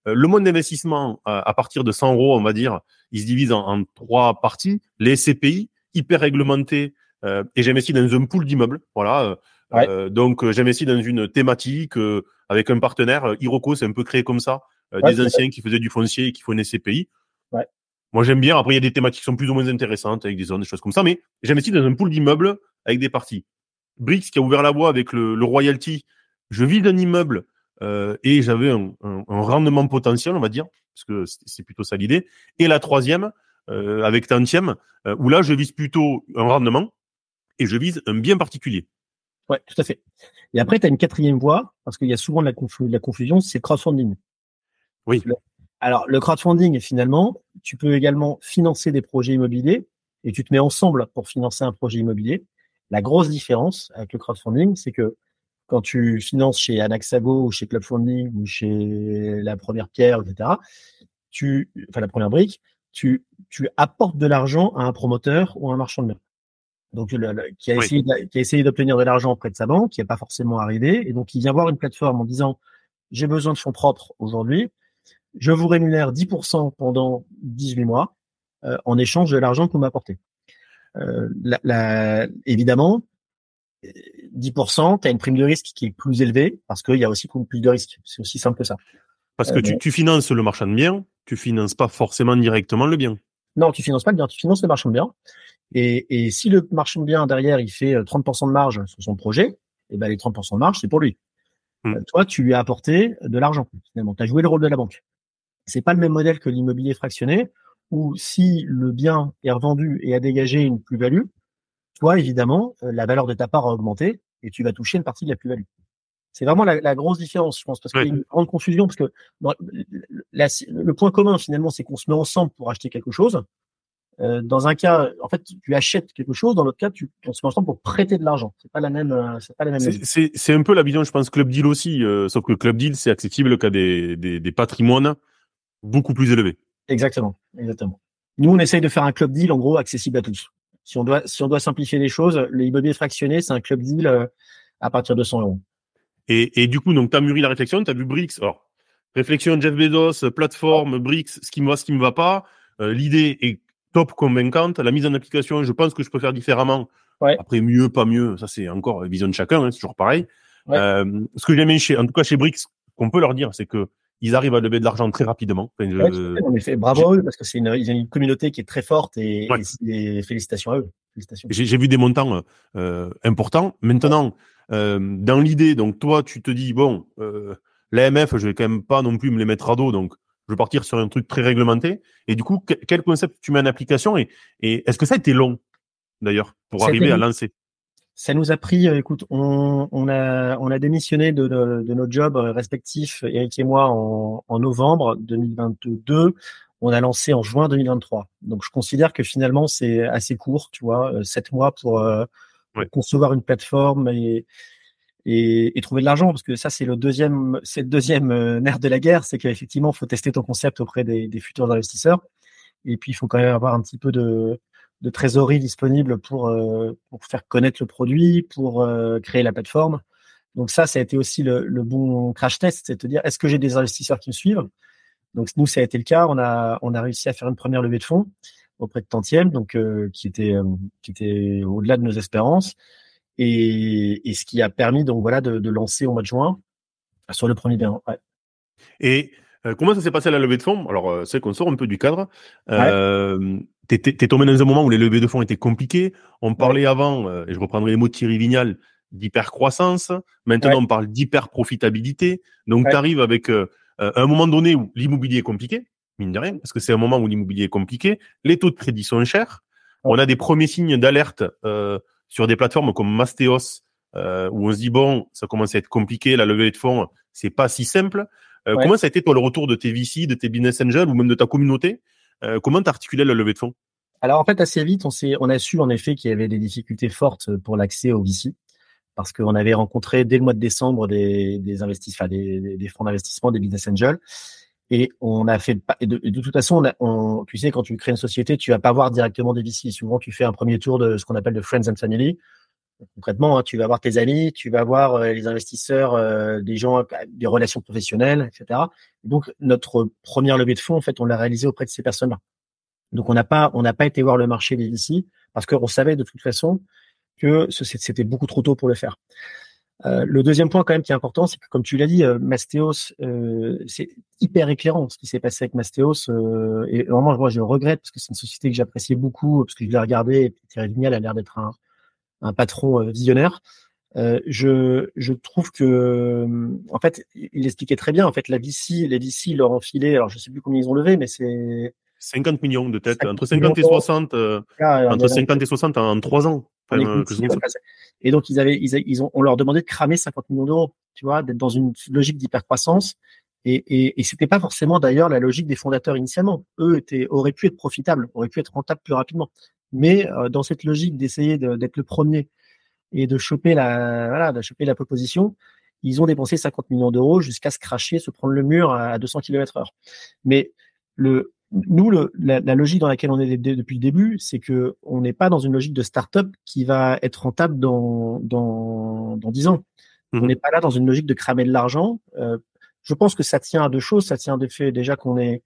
le monde d'investissement à partir de 100 euros, on va dire, il se divise en, trois parties. Les CPI, hyper réglementés, et j'investis dans un pool d'immeubles. Voilà. donc j'investis dans une thématique avec un partenaire. Iroko, c'est un peu créé comme ça. des anciens qui faisaient du foncier et qui font des CPI. Ouais. Moi, j'aime bien. Après, il y a des thématiques qui sont plus ou moins intéressantes avec des zones, des choses comme ça. Mais j'investis dans un pool d'immeubles avec des parties. Brix qui a ouvert la voie avec le, le royalty. Je vis d'un immeuble euh, et j'avais un, un, un, rendement potentiel, on va dire, parce que c'est plutôt ça l'idée. Et la troisième, euh, avec Tantième, euh, où là, je vise plutôt un rendement et je vise un bien particulier. Ouais, tout à fait. Et après, tu as une quatrième voie, parce qu'il y a souvent de la, de la confusion, c'est crowdfunding. Oui. alors, le crowdfunding, finalement, tu peux également financer des projets immobiliers et tu te mets ensemble pour financer un projet immobilier. La grosse différence avec le crowdfunding, c'est que quand tu finances chez Anaxago ou chez Clubfunding ou chez la première pierre, etc., tu, enfin la première brique, tu, tu apportes de l'argent à un promoteur ou à un marchand de biens. Donc, qui a essayé, qui a essayé d'obtenir de l'argent auprès de sa banque, qui n'est pas forcément arrivé, et donc il vient voir une plateforme en disant j'ai besoin de fonds propres aujourd'hui, je vous rémunère 10% pendant 18 mois euh, en échange de l'argent que vous m'apportez. Euh, la, la, évidemment, 10%, tu as une prime de risque qui est plus élevée parce qu'il y a aussi plus de risques. C'est aussi simple que ça. Parce que euh, tu, tu, finances le marchand de biens, tu finances pas forcément directement le bien. Non, tu finances pas le bien, tu finances le marchand de biens. Et, et si le marchand de biens derrière, il fait 30% de marge sur son projet, et eh ben les 30% de marge, c'est pour lui. Hmm. Euh, toi, tu lui as apporté de l'argent. Finalement, tu as joué le rôle de la banque. C'est pas le même modèle que l'immobilier fractionné, où si le bien est revendu et a dégagé une plus-value, toi, évidemment, euh, la valeur de ta part a augmenté et tu vas toucher une partie de la plus-value. C'est vraiment la, la, grosse différence, je pense, parce qu'il y a une grande confusion, parce que le point commun, finalement, c'est qu'on se met ensemble pour acheter quelque chose. Euh, dans un cas, en fait, tu achètes quelque chose. Dans l'autre cas, tu, on se met ensemble pour prêter de l'argent. C'est pas la même, euh, c'est pas la même. C'est un peu la vision, je pense, Club Deal aussi, euh, sauf que Club Deal, c'est accessible qu'à des, des, des patrimoines beaucoup plus élevés. Exactement, exactement. Nous, on essaye de faire un club deal en gros accessible à tous. Si on doit, si on doit simplifier les choses, l'immobilier fractionné, c'est un club deal euh, à partir de 100 euros. Et, et du coup, donc, tu as mûri la réflexion, tu as vu Brix. Alors, réflexion Jeff Bezos, plateforme, Brix, ce qui me va, ce qui me va pas. Euh, L'idée est top convaincante. La mise en application, je pense que je peux faire différemment. Ouais. Après, mieux, pas mieux, ça c'est encore vision de chacun, hein, c'est toujours pareil. Ouais. Euh, ce que j'aime chez, en tout cas chez Brix, qu'on peut leur dire, c'est que ils arrivent à lever de l'argent très rapidement. Enfin, ouais, bravo à eux parce que c'est une, ils ont une communauté qui est très forte et, et félicitations à eux. J'ai vu des montants euh, importants. Maintenant, euh, dans l'idée, donc toi, tu te dis bon, euh, l'AMF, je vais quand même pas non plus me les mettre à dos, donc je vais partir sur un truc très réglementé. Et du coup, quel concept tu mets en application et, et est-ce que ça a été long d'ailleurs pour arriver à lancer? Ça nous a pris, euh, écoute, on, on, a, on a démissionné de, de, de, nos jobs respectifs, Eric et moi, en, en, novembre 2022. On a lancé en juin 2023. Donc, je considère que finalement, c'est assez court, tu vois, euh, sept mois pour, euh, concevoir une plateforme et, et, et trouver de l'argent, parce que ça, c'est le deuxième, c'est le deuxième nerf de la guerre, c'est qu'effectivement, il faut tester ton concept auprès des, des futurs investisseurs. Et puis, il faut quand même avoir un petit peu de, de trésorerie disponible pour, euh, pour faire connaître le produit, pour euh, créer la plateforme. Donc ça, ça a été aussi le, le bon crash test, c'est de dire est-ce que j'ai des investisseurs qui me suivent? Donc nous, ça a été le cas. On a on a réussi à faire une première levée de fonds auprès de Tantième, donc euh, qui était qui était au-delà de nos espérances, et, et, ce qui a permis donc voilà de, de lancer au mois de juin sur le premier bien. Ouais. Et comment ça s'est passé la levée de fonds? Alors c'est qu'on sort un peu du cadre. Ouais t'es tombé dans un moment où les levées de fonds étaient compliquées. On parlait avant, euh, et je reprendrai les mots de Thierry Vignal, d'hypercroissance. Maintenant, on parle d'hyper-profitabilité. Donc, tu arrives avec euh, euh, un moment donné où l'immobilier est compliqué, mine de rien, parce que c'est un moment où l'immobilier est compliqué. Les taux de crédit sont chers. On a des premiers signes d'alerte sur des plateformes comme Mastéos, où on se dit, bon, ça commence à être compliqué, la levée de fonds, c'est pas si simple. Comment ça a été, toi, le retour de tes VC, de tes business angels ou même de ta communauté euh, comment t'articulais la levée de fonds? Alors en fait, assez vite, on, on a su en effet qu'il y avait des difficultés fortes pour l'accès au VC parce qu'on avait rencontré dès le mois de décembre des, des investisseurs, des, des, fonds d'investissement, des business angels. Et on a fait, de, de toute façon, on on, tu sais, quand tu crées une société, tu vas pas voir directement des VC. Souvent, tu fais un premier tour de ce qu'on appelle de friends and family. Concrètement, hein, tu vas voir tes amis, tu vas voir euh, les investisseurs, euh, des gens, des relations professionnelles, etc. Donc, notre première levée de fonds, en fait, on l'a réalisée auprès de ces personnes-là. Donc, on n'a pas, on n'a pas été voir le marché VC parce qu'on savait de toute façon que c'était beaucoup trop tôt pour le faire. Euh, le deuxième point quand même qui est important, c'est que comme tu l'as dit, euh, Mastéos, euh, c'est hyper éclairant ce qui s'est passé avec Mastéos. Euh, et vraiment, moi, je regrette parce que c'est une société que j'appréciais beaucoup parce que je l'ai regardé et Thierry Vignal a l'air d'être un, un, patron visionnaire. je, je trouve que, en fait, il expliquait très bien. En fait, la VC, les VC leur ont filé. Alors, je sais plus combien ils ont levé, mais c'est 50 millions de têtes, entre 50 et 60, entre 50 et 60 en trois ans. Et donc, ils avaient, ils, ont, on leur demandait de cramer 50 millions d'euros, tu vois, d'être dans une logique d'hypercroissance. Et, et, et c'était pas forcément d'ailleurs la logique des fondateurs initialement. Eux étaient, auraient pu être profitables, auraient pu être rentables plus rapidement. Mais euh, dans cette logique d'essayer d'être le premier et de choper la, voilà, de choper la proposition, ils ont dépensé 50 millions d'euros jusqu'à se cracher, se prendre le mur à 200 km heure. Mais le, nous, le, la, la, logique dans laquelle on est depuis le début, c'est que on n'est pas dans une logique de start-up qui va être rentable dans dans dans dix ans. On mhm. n'est pas là dans une logique de cramer de l'argent. Euh, je pense que ça tient à deux choses. Ça tient de fait déjà qu'on est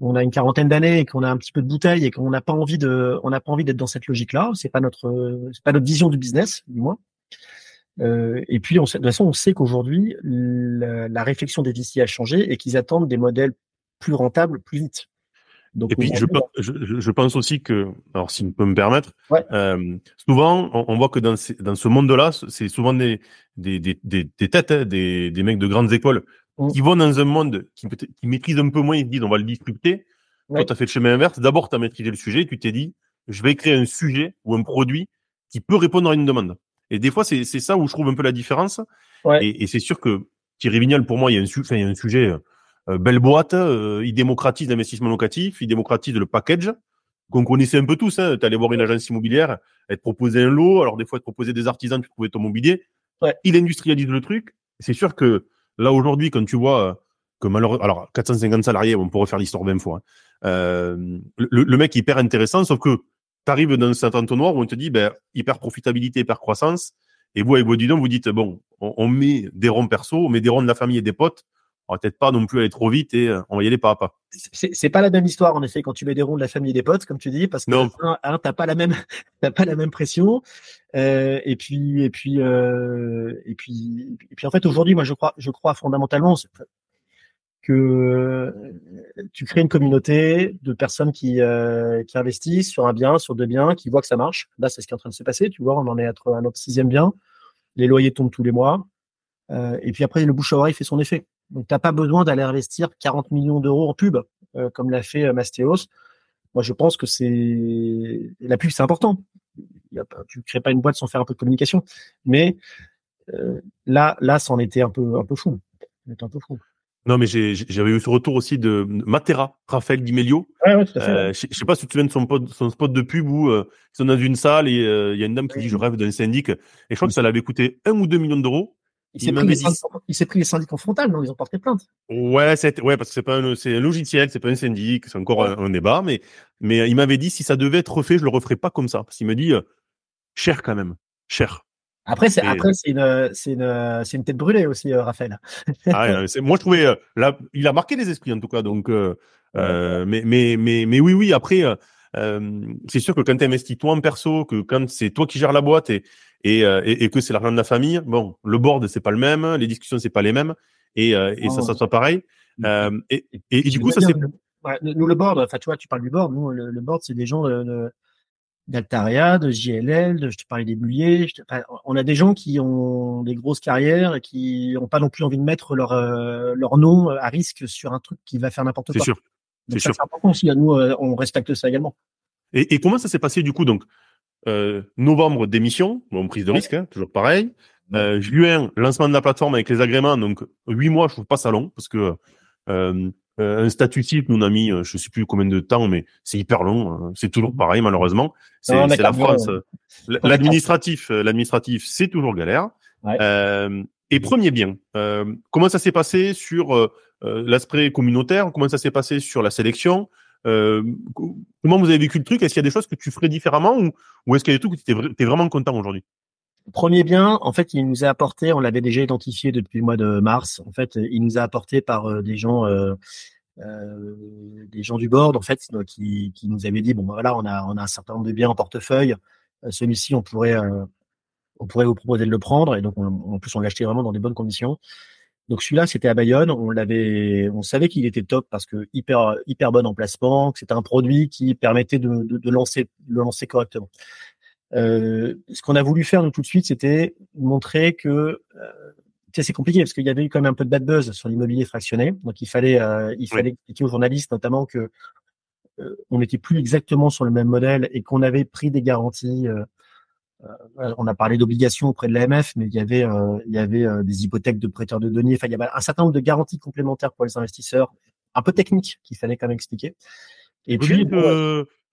on a une quarantaine d'années et qu'on a un petit peu de bouteille et qu'on n'a pas envie de on n'a pas envie d'être dans cette logique-là. C'est pas notre c'est pas notre vision du business, du moins. Euh, et puis, on de toute façon, on sait qu'aujourd'hui, la, la, réflexion des VC a changé et qu'ils attendent des modèles plus rentables plus vite et puis je, je, je, pense aussi que, alors si je peux me permettre, euh, souvent on, voit que dans, ces, dans ce monde-là, c'est souvent des, des, des, des, têtes, hein, des, mecs de grandes écoles. Qui vont dans un monde qui, qui maîtrise un peu moins, ils disent on va le disrupter. Toi, tu as fait le chemin inverse. D'abord, tu as maîtrisé le sujet, tu t'es dit, je vais créer un sujet ou un produit qui peut répondre à une demande. Et des fois, c'est ça où je trouve un peu la différence. Et, et c'est sûr que Thierry Vignal, pour moi, il y a un, enfin, il y a un sujet euh, belle boîte, euh, il démocratise l'investissement locatif, il démocratise le package qu'on connaissait un peu tous. Hein. Tu allais voir une agence immobilière, elle te proposait un lot, alors des fois, elle te proposait des artisans, tu trouvais ton mobilier. Il industrialise le truc. C'est sûr que là, aujourd'hui, quand tu vois euh, que malheureusement, alors 450 salariés, on pourrait faire l'histoire 20 fois. Hein. le, mec est hyper intéressant, sauf que tu arrives dans cet entonnoir où on te dit ben, hyper profitabilité, hyper croissance. Et vous, avec vos vous dites, bon, on, on, met des ronds perso, on met des ronds de la famille et des potes on va peut-être pas non plus aller trop vite et euh, on va y aller pas à pas. C'est pas la même histoire en effet quand tu mets des ronds de la famille et des potes, comme tu dis, parce que non. t'as pas la même t'as pas la même pression. Euh, et puis et puis euh, et puis et puis en fait aujourd'hui moi je crois je crois fondamentalement que tu crées une communauté de personnes qui qui investissent sur un bien, sur deux biens, qui voient que ça marche. Là c'est ce qui est en train de se passer. Tu vois, on en est à notre sixième bien. Les loyers tombent tous les mois. et puis après le bouche à oreille fait son effet. Donc, tu n'as pas besoin d'aller investir 40 millions d'euros en pub, euh, comme l'a fait euh, Mastéos. Moi, je pense que c'est la pub, c'est important. tu ne crées pas une boîte sans faire un peu de communication. Mais euh, là, là, c'en était un peu, un peu fou. un peu fou. Non, mais j'avais eu ce retour aussi de Matera, Raphaël Di Melio. Ouais, ouais, tout à fait, euh, je, sais pas si tu te souviens de son, son spot de pub où euh, ils sont dans une salle et il y a une dame qui dit je rêve d'un syndic. Et je crois que ça l'avait coûté un ou deux millions d'euros. Il s'est pris, pris, les syndics en frontal, non Ils ont porté plainte. Ouais, c'est ouais, parce que c'est pas un, c'est un logiciel, c'est pas un syndic, c'est encore un, débat, mais mais il m'avait dit si ça devait être refait, je le referais pas comme ça, parce qu'il me dit euh, cher quand même, cher. Après, c'est après c'est une c'est une c'est une tête brûlée aussi, euh, Raphaël. ah, moi je trouvais euh, là, il a marqué les esprits en tout cas, donc euh, mais mais mais mais oui oui après. C'est sûr que quand tu investis toi en perso, que quand c'est toi qui gères la boîte et, euh, et, et, que c'est l'argent de la famille. Bon, le board c'est pas le même, les discussions c'est pas les mêmes, et, euh, et ça, ça soit pareil. Mm. Euh, et, et, du coup, ça c'est. Ouais, nous le board, enfin tu vois, tu parles du board. Nous le, board c'est des gens de, d'Altaria, de JLL, de, je te parlais des bouliers. on a des gens qui ont des grosses carrières et qui n'ont pas non plus envie de mettre leur leur nom à risque sur un truc qui va faire n'importe quoi. C'est sûr. Important. À nous, on respecte ça également. Et, et comment ça s'est passé du coup donc euh, novembre, démission, bon, prise de risque, hein, toujours pareil. Euh, juin, lancement de la plateforme avec les agréments, donc huit mois, je trouve pas ça long, parce que euh, euh un statut type, nous on a mis, je sais plus combien de temps, mais c'est hyper long. Hein. C'est toujours pareil, malheureusement. C'est la France. L'administratif, l'administratif, c'est toujours galère. et premier bien, comment ça s'est passé sur l'aspect communautaire Comment ça s'est passé sur la sélection euh, comment vous avez vécu le truc Est-ce qu'il y a des choses que tu ferais différemment ou, est-ce qu'il y a des trucs que tu es, vraiment content aujourd'hui? Premier bien, en fait, il nous a apporté, on l'avait déjà identifié depuis le mois de mars. En fait, il nous a apporté par euh, des gens, euh, euh, des gens du board, en fait, qui, nous avaient dit bon, ben voilà, on a, on a un certain nombre de biens en portefeuille. Celui-ci, on pourrait, on pourrait vous proposer de le prendre. Et donc, en plus, on l'a acheté vraiment dans des bonnes conditions. Donc celui-là, c'était à Bayonne. On l'avait, on savait qu'il était top parce que hyper, hyper bon emplacement. Que c'était un produit qui permettait de, de, de lancer, de le lancer correctement. Euh, ce qu'on a voulu faire nous tout de suite, c'était montrer que euh, c'est compliqué parce qu'il y avait eu quand même un peu de bad buzz sur l'immobilier fractionné. Donc il fallait, euh, il fallait expliquer aux journalistes notamment que euh, on n'était plus exactement sur le même modèle et qu'on avait pris des garanties. Euh, on a parlé d'obligations auprès de l'AMF, mais il y avait, il y avait des hypothèques de prêteurs de deniers. Enfin, il y avait un certain nombre de garanties complémentaires pour les investisseurs, un peu techniques qu'il fallait quand même expliquer. Et puis,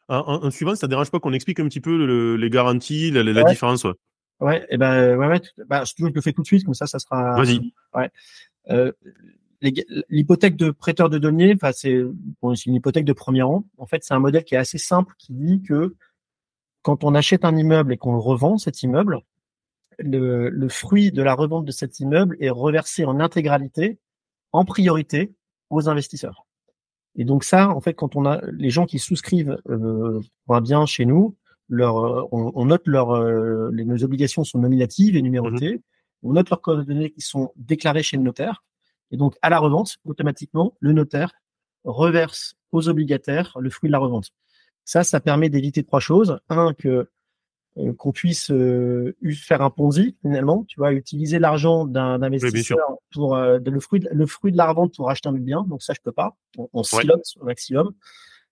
un, suivant, ça dérange pas qu'on explique un petit peu les garanties, la, différence ouais. ouais, et ben ouais, ouais, bah, je le fais tout de suite, comme ça, ça sera. Vas-y. Ouais. Euh, L'hypothèque de prêteur de données, enfin c'est bon, une hypothèque de premier rang. En fait, c'est un modèle qui est assez simple, qui dit que quand on achète un immeuble et qu'on le revend, cet immeuble, le, le fruit de la revente de cet immeuble est reversé en intégralité, en priorité, aux investisseurs. Et donc ça, en fait, quand on a les gens qui souscrivent euh, pour un bien chez nous, leur, euh, on, note leur, euh, les, nos obligations sont nominatives et numérotées. Mhm. On note leurs coordonnées qui sont déclarées chez le notaire. Et donc, à la revente, automatiquement, le notaire reverse aux obligataires le fruit de la revente. Ça, ça permet d'éviter trois choses. Un, que euh, qu'on puisse euh, faire un Ponzi finalement, tu vois, utiliser l'argent d'un investisseur pour euh, le fruit de, le fruit de la revente pour acheter un bien. Donc ça, je peux pas. On, on silote au maximum.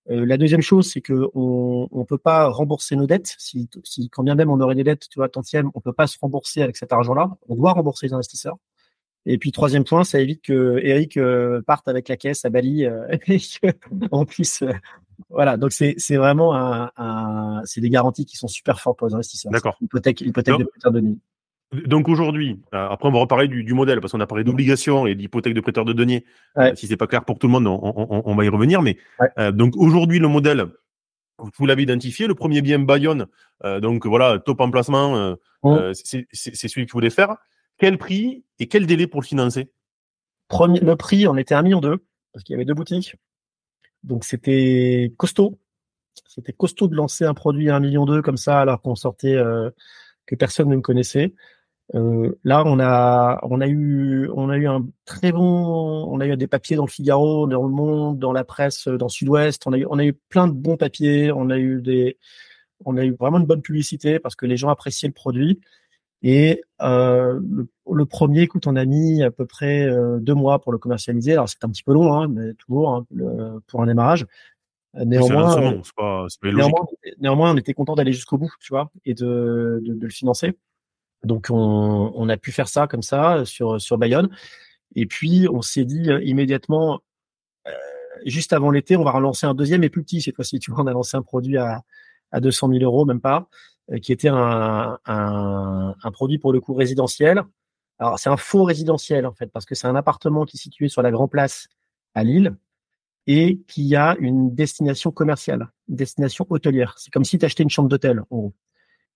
la deuxième chose, c'est que on, on peut pas rembourser nos dettes. Si, si quand bien même on aurait des dettes, tu vois, tantième, on peut pas se rembourser avec cet argent-là. On doit rembourser les investisseurs. Et puis troisième point, ça évite que Eric parte avec la caisse à Bali et qu'on puisse voilà, donc c'est vraiment un, un c'est des garanties qui sont super fortes pour les investisseurs. D'accord. Hypothèque, hypothèque de prêteur de deniers. Donc aujourd'hui, euh, après on va reparler du, du modèle parce qu'on a parlé d'obligation et d'hypothèque de prêteur de deniers. Ouais. Euh, si c'est pas clair pour tout le monde, on, on, on va y revenir. Mais euh, donc aujourd'hui le modèle, vous l'avez identifié, le premier bien Bayonne, euh, donc voilà top emplacement, mmh. c'est celui que vous voulez faire. Quel prix et quel délai pour le financer? Premier, le prix, on était à 1 million deux parce qu'il y avait deux boutiques. Donc c'était costaud. C'était costaud de lancer un produit à un million d'eux comme ça alors qu'on sortait euh, que personne ne me connaissait. Euh, là, on a on a eu on a eu un très bon on a eu des papiers dans le Figaro, dans le Monde, dans la presse, dans Sud-Ouest. On a eu on a eu plein de bons papiers. On a eu des on a eu vraiment une bonne publicité parce que les gens appréciaient le produit. Et euh, le, premier, écoute, on a mis à peu près euh, deux mois pour le commercialiser. Alors c'est un petit peu long, hein, mais toujours hein, le, pour un démarrage. Néanmoins, euh, pas, pas néanmoins, néanmoins, on était content d'aller jusqu'au bout, tu vois, et de, de, de le financer. Donc on, on, a pu faire ça comme ça sur sur Bayonne. Et puis on s'est dit immédiatement, euh, juste avant l'été, on va relancer un deuxième et plus petit cette fois-ci. Tu vois, on a lancé un produit à à 200 000 euros, même pas. Euh, qui était un, un, un, produit pour le coup résidentiel. Alors c'est un faux résidentiel en fait parce que c'est un appartement qui est situé sur la Grand Place à Lille et qui a une destination commerciale, une destination hôtelière. C'est comme si tu achetais une chambre d'hôtel en gros.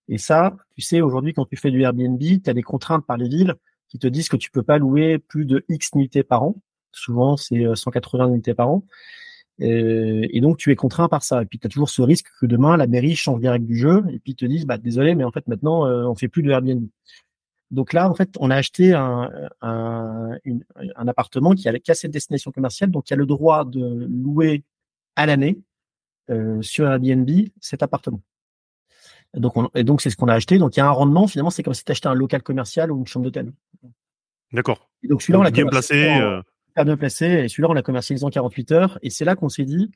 Et ça, tu sais, aujourd'hui, quand tu fais du Airbnb, tu as des contraintes par les villes qui te disent que tu peux pas louer plus de X nuitées par an. Souvent, c'est 180 euh, nuitées par an. Euh, et donc, tu es contraint par ça. Et puis, tu as toujours ce risque que demain, la mairie change les règles du jeu et puis te disent, bah, désolé, mais en fait, maintenant, euh, on fait plus de Airbnb. Donc là, en fait, on a acheté un, un, un appartement qui a, a cette destination commerciale, donc il a le droit de louer à l'année euh, sur Airbnb cet appartement. Donc, on, et donc c'est ce qu'on a acheté. Donc il y a un rendement. Finalement, c'est comme si tu achetais un local commercial ou une chambre d'hôtel. D'accord. Donc celui-là, on l'a bien placé. Euh de placer. Et celui-là, on l'a commercialisé en 48 heures. Et c'est là qu'on s'est dit,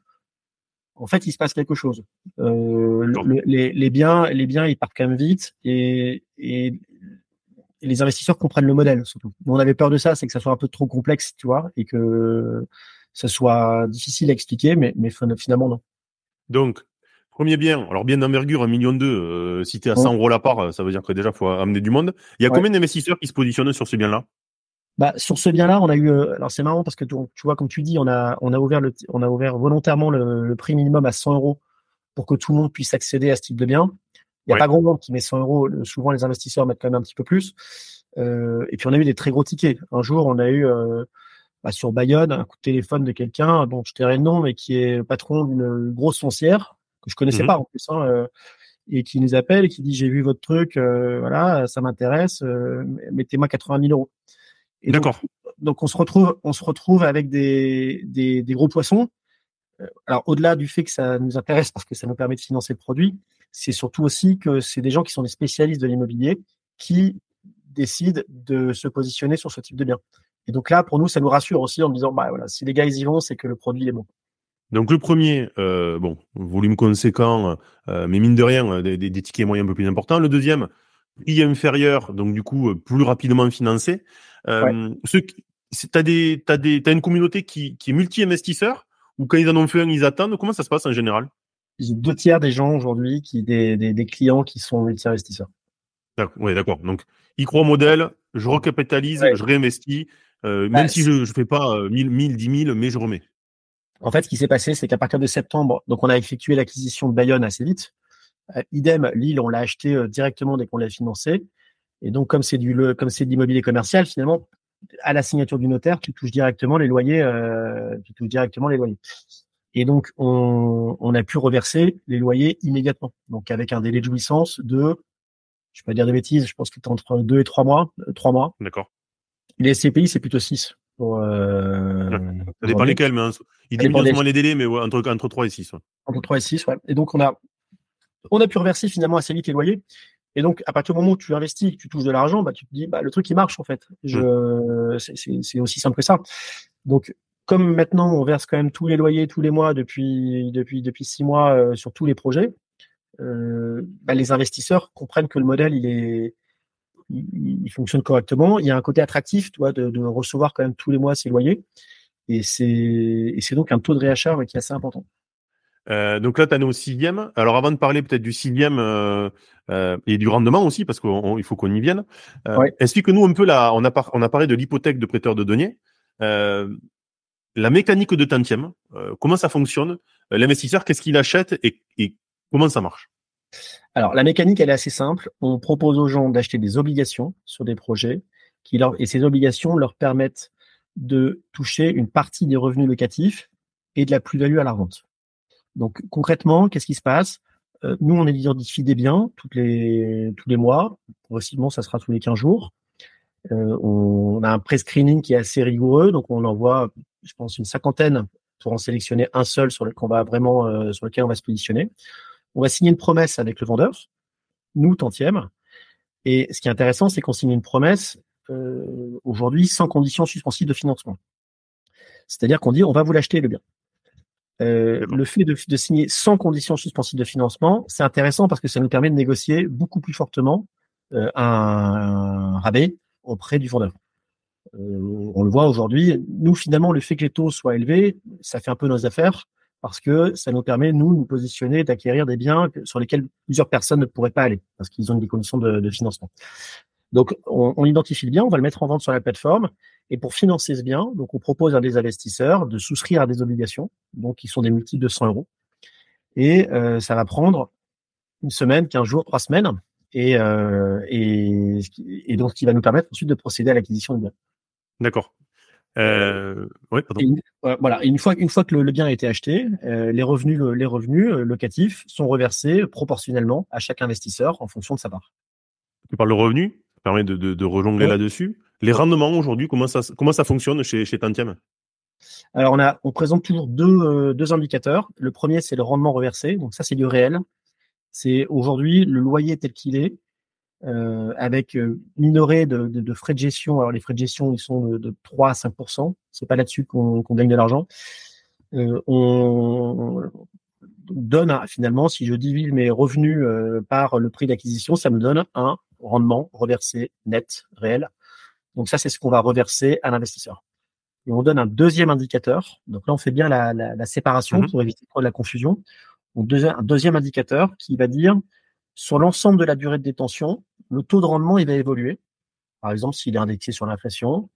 en fait, il se passe quelque chose. Euh, les, les, biens, les biens, ils partent quand même vite et, et, les investisseurs comprennent le modèle surtout. On avait peur de ça, c'est que ça soit un peu trop complexe, tu vois, et que ça soit difficile à expliquer, mais, mais finalement non. Donc, premier bien, alors bien d'envergure, un million deux, euh, si tu es à 100 euros la part, ça veut dire que déjà faut amener du monde. Il y a combien d'investisseurs qui se positionnent sur ce bien-là? Bah, sur ce bien-là, on a eu. Euh, alors c'est marrant parce que tu, vois, comme tu dis, on a on a ouvert le on a ouvert volontairement le, le, prix minimum à 100 euros pour que tout le monde puisse accéder à ce type de bien. Il n'y a pas grand monde qui met 100 euros. Souvent, les investisseurs mettent quand même un petit peu plus. Euh, et puis, on a eu des très gros tickets. Un jour, on a eu euh, bah, sur Bayonne un coup de téléphone de quelqu'un dont je tairai le nom, mais qui est patron d'une grosse foncière que je connaissais mmh pas en plus, hein, euh, et qui nous appelle et qui dit j'ai vu votre truc, euh, voilà, ça m'intéresse, euh, mettez-moi 80 000 euros. D'accord. Donc, on se retrouve, on se retrouve avec des, des, des gros poissons. Alors au-delà du fait que ça nous intéresse parce que ça nous permet de financer le produit, c'est surtout aussi que c'est des gens qui sont des spécialistes de l'immobilier qui décident de se positionner sur ce type de bien. Et donc là, pour nous, ça nous rassure aussi en disant, bah voilà, si les gars ils y vont, c'est que le produit est bon. Donc le premier, euh, bon, volume conséquent, euh, mais mine de rien, euh, des, des, tickets moyens un peu plus importants. Le deuxième, prix inférieur, donc du coup euh, plus rapidement financé. Euh, ouais. t'as des, t'as des, t'as une communauté qui, qui est multi-investisseur ou quand ils en ont fait un, ils attendent? Comment ça se passe en général? J'ai deux tiers des gens aujourd'hui qui, des, des, des clients qui sont multi-investisseurs. Oui, d'accord. Donc, ils croient au modèle, je recapitalise, ouais. je réinvestis, euh, bah, même si je ne fais pas euh, 1000, 1000, 10 000, mais je remets. En fait, ce qui s'est passé, c'est qu'à partir de septembre, donc on a effectué l'acquisition de Bayonne assez vite. Euh, idem, Lille, on l'a acheté euh, directement dès qu'on l'a financé. Et donc, comme c'est du comme c'est de l'immobilier commercial, finalement, à la signature du notaire, tu touches directement les loyers, euh, tu touches directement les loyers. Et donc, on, on, a pu reverser les loyers immédiatement. Donc, avec un délai de jouissance de, je vais pas dire des bêtises, je pense que c'est entre deux et trois mois, euh, trois mois. D'accord. Les SCPI, c'est plutôt six. Pour, euh, ça dépend lesquels, mais hein, ils diminuent les délais, mais ouais, entre, entre 3 et 6. Ouais. Entre 3 et 6, ouais. Et donc, on a, on a pu reverser finalement assez vite les loyers. Et donc, à partir du moment où tu investis, que tu touches de l'argent, bah, tu te dis, bah, le truc, il marche, en fait. Je, mmh. c'est aussi simple que ça. Donc, comme maintenant, on verse quand même tous les loyers tous les mois depuis, depuis, depuis six mois euh, sur tous les projets, euh, bah, les investisseurs comprennent que le modèle, il est, il, il, fonctionne correctement. Il y a un côté attractif, toi, de, de recevoir quand même tous les mois ces loyers. Et c'est, et c'est donc un taux de réachat qui est assez important. Euh, donc là, tu as au sixième. Alors avant de parler peut-être du sixième euh, euh, et du rendement aussi, parce qu'il faut qu'on y vienne, euh, ouais. explique-nous un peu, là, on a, par, on a parlé de l'hypothèque de prêteur de deniers. Euh, la mécanique de tantième, euh, comment ça fonctionne L'investisseur, qu'est-ce qu'il achète et, et, comment ça marche? Alors la mécanique, elle est assez simple. On propose aux gens d'acheter des obligations sur des projets qui leur, et ces obligations leur permettent de toucher une partie des revenus locatifs et de la plus-value à la rente. Donc concrètement, qu'est-ce qui se passe? Euh, Nous, on identifie des biens toutes les, tous les mois. Progressivement, ça sera tous les 15 jours. Euh, on a un pré-screening qui est assez rigoureux, donc on envoie, je pense, une cinquantaine pour en sélectionner un seul sur lequel on va vraiment, euh, sur lequel on va se positionner. On va signer une promesse avec le vendeur, nous tantième. Et ce qui est intéressant, c'est qu'on signe une promesse aujourd'hui sans condition suspensive de financement. C'est-à-dire qu'on dit on va vous l'acheter le bien. Euh, le fait de, de, signer sans condition suspensive de financement, c'est intéressant parce que ça nous permet de négocier beaucoup plus fortement euh, un, un, rabais auprès du vendeur. Euh, on le voit aujourd'hui. Nous, finalement, le fait que les taux soient élevés, ça fait un peu nos affaires parce que ça nous permet, nous, de nous positionner, d'acquérir des biens sur lesquels plusieurs personnes ne pourraient pas aller parce qu'ils ont des conditions de, de financement. Donc, on, on, identifie le bien, on va le mettre en vente sur la plateforme. Et pour financer ce bien, donc on propose à des investisseurs de souscrire à des obligations, donc qui sont des multiples de 100 euros. Et euh, ça va prendre une semaine, 15 jours, trois semaines. Et, euh, et, et, donc, ce qui va nous permettre ensuite de procéder à l'acquisition du bien. D'accord. Euh, oui, pardon. Et, voilà. Et une fois, une fois que le, le bien a été acheté, euh, les revenus, le, les revenus locatifs sont reversés proportionnellement à chaque investisseur en fonction de sa part. Tu parles de revenu permet de, de, ouais. là-dessus? Les rendements aujourd'hui, comment ça, fonctionne chez, chez Alors, on, présente toujours deux, euh, deux indicateurs. Le premier, c'est le rendement reversé. Donc, ça, c'est du réel. C'est aujourd'hui le loyer tel qu'il est, euh, avec euh, minoré de, frais de gestion. Alors, les frais de gestion, ils sont de, de 3 à 5% C'est pas là-dessus qu'on qu gagne de l'argent. On, donne finalement, si je divise mes revenus par le prix d'acquisition, ça me donne un rendement reversé net réel. Donc ça, c'est ce qu'on va reverser à l'investisseur. Et on donne un deuxième indicateur. Donc là, on fait bien la, la, la séparation mmh. pour éviter la confusion. On donne un deuxième indicateur qui va dire sur l'ensemble de la durée de détention, le taux de rendement il va évoluer. Par exemple, s'il est indexé sur l'inflation,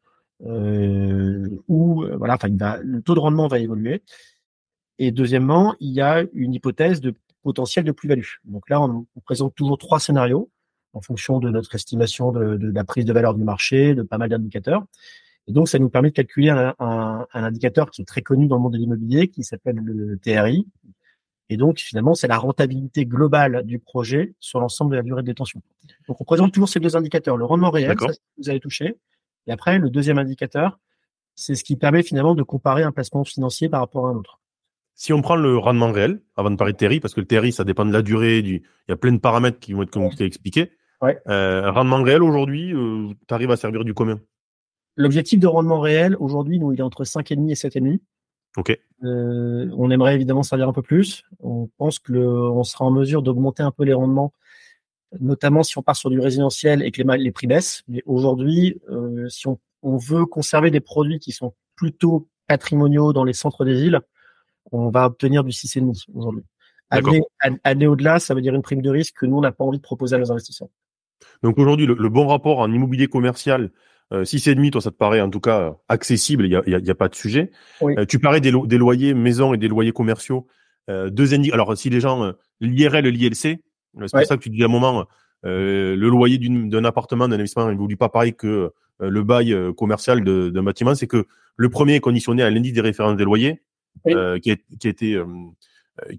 euh, ou euh, voilà, enfin, il va, le taux de rendement va évoluer. Et deuxièmement, il y a une hypothèse de potentiel de plus-value. Donc là, on, présente toujours trois scénarios en fonction de notre estimation de, la prise de valeur du marché, de pas mal d'indicateurs. Et donc, ça nous permet de calculer un, un, indicateur qui est très connu dans le monde de l'immobilier, qui s'appelle le TRI. Et donc, finalement, c'est la rentabilité globale du projet sur l'ensemble de la durée de détention. Donc, on présente toujours ces deux indicateurs. Le rendement réel, ça, vous avez touché. Et après, le deuxième indicateur, c'est ce qui permet finalement de comparer un placement financier par rapport à un autre. Si on prend le rendement réel, avant de parler de TRI, parce que le TRI, ça dépend de la durée, du... il y a plein de paramètres qui vont être compliqués à expliquer. Ouais. Euh, rendement réel aujourd'hui, euh, tu arrives à servir du commun? L'objectif de rendement réel, aujourd'hui, nous, il est entre 5,5 et 7,5. Ok. Euh, on aimerait évidemment servir un peu plus. On pense que on sera en mesure d'augmenter un peu les rendements, notamment si on part sur du résidentiel et que les, les prix baissent. Mais aujourd'hui, euh, si on, on, veut conserver des produits qui sont plutôt patrimoniaux dans les centres des villes, on va obtenir du 6,5 aujourd'hui. Aller, aller au-delà, ça veut dire une prime de risque que nous, on n'a pas envie de proposer à nos investisseurs. Donc aujourd'hui, le, bon rapport en immobilier commercial, euh, 6,5, toi, ça te paraît en tout cas accessible, il n'y a, y a, y a, pas de sujet. Euh, tu parlais des, des, loyers maison et des loyers commerciaux. Euh, deux Alors, si les gens, euh, l'IRL et l'ILC, c'est pour ça que tu dis à un moment, le loyer d'un appartement, d'un investissement, il ne pas pareil que le bail commercial d'un bâtiment. C'est que le premier est conditionné à l'indice des références des loyers, qui, est, qui, était,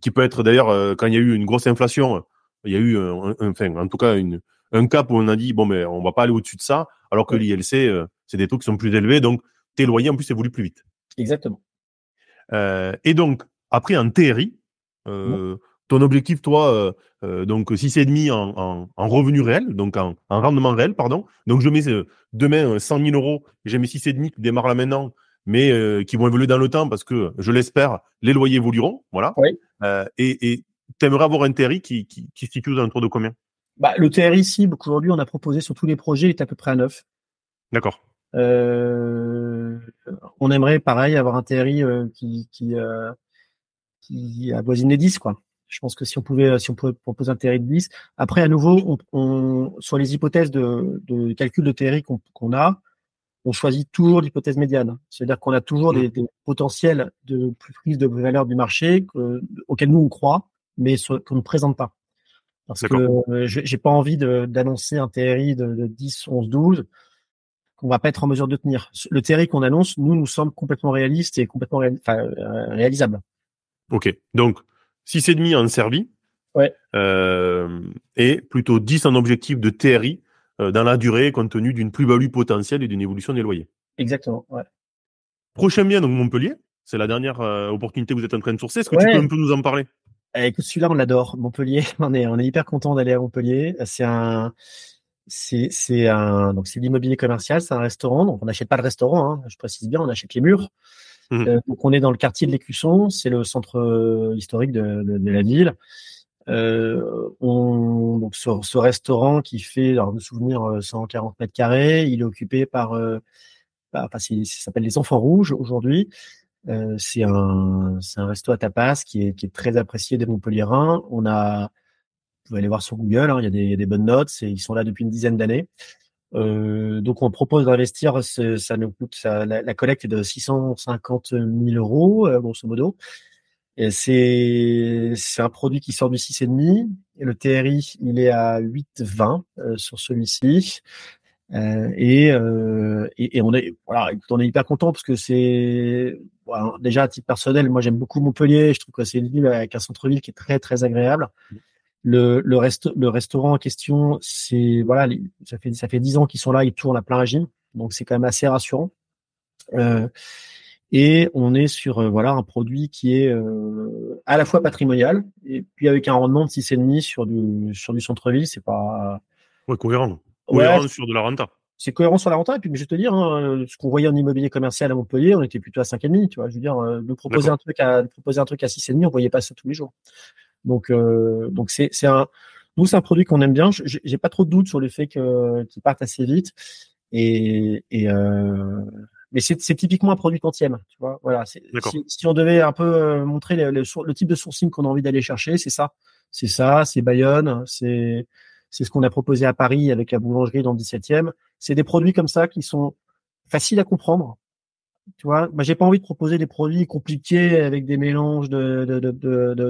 qui peut être d'ailleurs, quand il y a eu une grosse inflation, il y a eu, enfin, en tout cas, une, un cap où on a dit bon mais on va pas aller au-dessus de ça, alors que l'ILC euh, c'est des taux qui sont plus élevés, donc tes loyers en plus évoluent plus vite. Exactement. Euh, et donc après en TRI, euh, ton objectif toi, donc si c'est demi en, en, revenu réel, donc en, en, rendement réel, pardon. Donc je mets demain 100 000 euros, j'ai mes 6,5 qui démarrent là maintenant, mais qui vont évoluer dans le temps parce que je l'espère, les loyers évolueront, voilà. Oui. et tu aimerais avoir un TRI qui, qui, qui se situe dans un tour de combien? Bah, le TRI cible qu'aujourd'hui on a proposé sur tous les projets est à peu près à 9. D'accord. Euh, on aimerait pareil avoir un TRI euh, qui qui, euh, qui avoisine les 10 quoi. Je pense que si on pouvait si on pouvait proposer un TRI de 10, après à nouveau on, on sur les hypothèses de, de calcul de TRI qu'on a, on choisit toujours l'hypothèse médiane. C'est-à-dire qu'on a toujours des, des, potentiels de prise de valeur du marché que, auxquels nous on croit, mais qu'on ne présente pas. Parce que euh, j'ai pas envie d'annoncer un TRI de, de, 10, 11, 12 qu'on va pas être en mesure de tenir. Le TRI qu'on annonce, nous, nous sommes complètement réalistes et complètement euh, réalisables. Ok. Donc, 6,5 en servi. Ouais. Euh, et plutôt 10 en objectif de TRI euh, dans la durée compte tenu d'une plus-value potentielle et d'une évolution des loyers. Exactement. Ouais. Prochain bien, donc Montpellier. C'est la dernière opportunité que vous êtes en train de sourcer. Est-ce que tu peux un peu nous en parler? Écoute, celui-là, on l'adore. Montpellier, on est, on est hyper content d'aller à Montpellier. C'est un, c'est, c'est un, donc c'est l'immobilier commercial, c'est un restaurant. Donc on n'achète pas le restaurant, hein, je précise bien, on achète les murs. Mmh. Euh, donc on est dans le quartier de l'Écusson, c'est le centre euh, historique de, de, la ville. Euh, on, donc ce, ce, restaurant qui fait, alors de souvenir, 140 mètres carrés, il est occupé par, euh, enfin, ça s'appelle les Enfants Rouges aujourd'hui. C'est un, un resto à tapas qui est, très apprécié des Montpelliérains. On a, vous pouvez aller voir sur Google, hein, il, y a des, bonnes notes. Ils sont là depuis une dizaine d'années. Donc on propose d'investir, ça nous coûte, ça, la, collecte est de 650 000 euros, euh, grosso modo. C'est, un produit qui sort du 6,5. Et le TRI, il est à 8,20 euh, sur celui-ci. Et, euh, et, et, on est voilà, on est hyper content parce que c'est déjà à titre personnel, moi j'aime beaucoup Montpellier. Je trouve que c'est une ville avec un centre-ville qui est très très agréable. Le, le, restaurant en question, c'est voilà, ça fait ça fait dix ans qu'ils sont là, ils tournent à plein régime, donc c'est quand même assez rassurant. Euh, et on est sur euh, voilà un produit qui est euh, à la fois patrimonial et puis avec un rendement de 6,5 sur du sur du centre-ville, c'est pas ouais, cohérent cohérent sur de la renta. C'est cohérent sur la renta. Et puis, je vais te dire, hein, ce qu'on voyait en immobilier commercial à Montpellier, on était plutôt à 5,5. Tu vois, je veux dire, euh, de proposer un truc à de proposer un truc à 6,5, on voyait pas ça tous les jours. Donc, euh, donc c'est c'est un nous c'est un produit qu'on aime bien. J'ai pas trop de doutes sur le fait que qu'il parte assez vite. Et, et euh, mais c'est typiquement un produit quantième, tu vois. Voilà. Si, si, on devait un peu euh, montrer le, le, le type de sourcing qu'on a envie d'aller chercher, c'est ça. C'est ça. C'est Bayonne. C'est c'est ce qu'on a proposé à Paris avec la boulangerie dans le 17e. C'est des produits comme ça qui sont faciles à comprendre, Tu vois, j'ai pas envie de proposer des produits compliqués avec des mélanges de,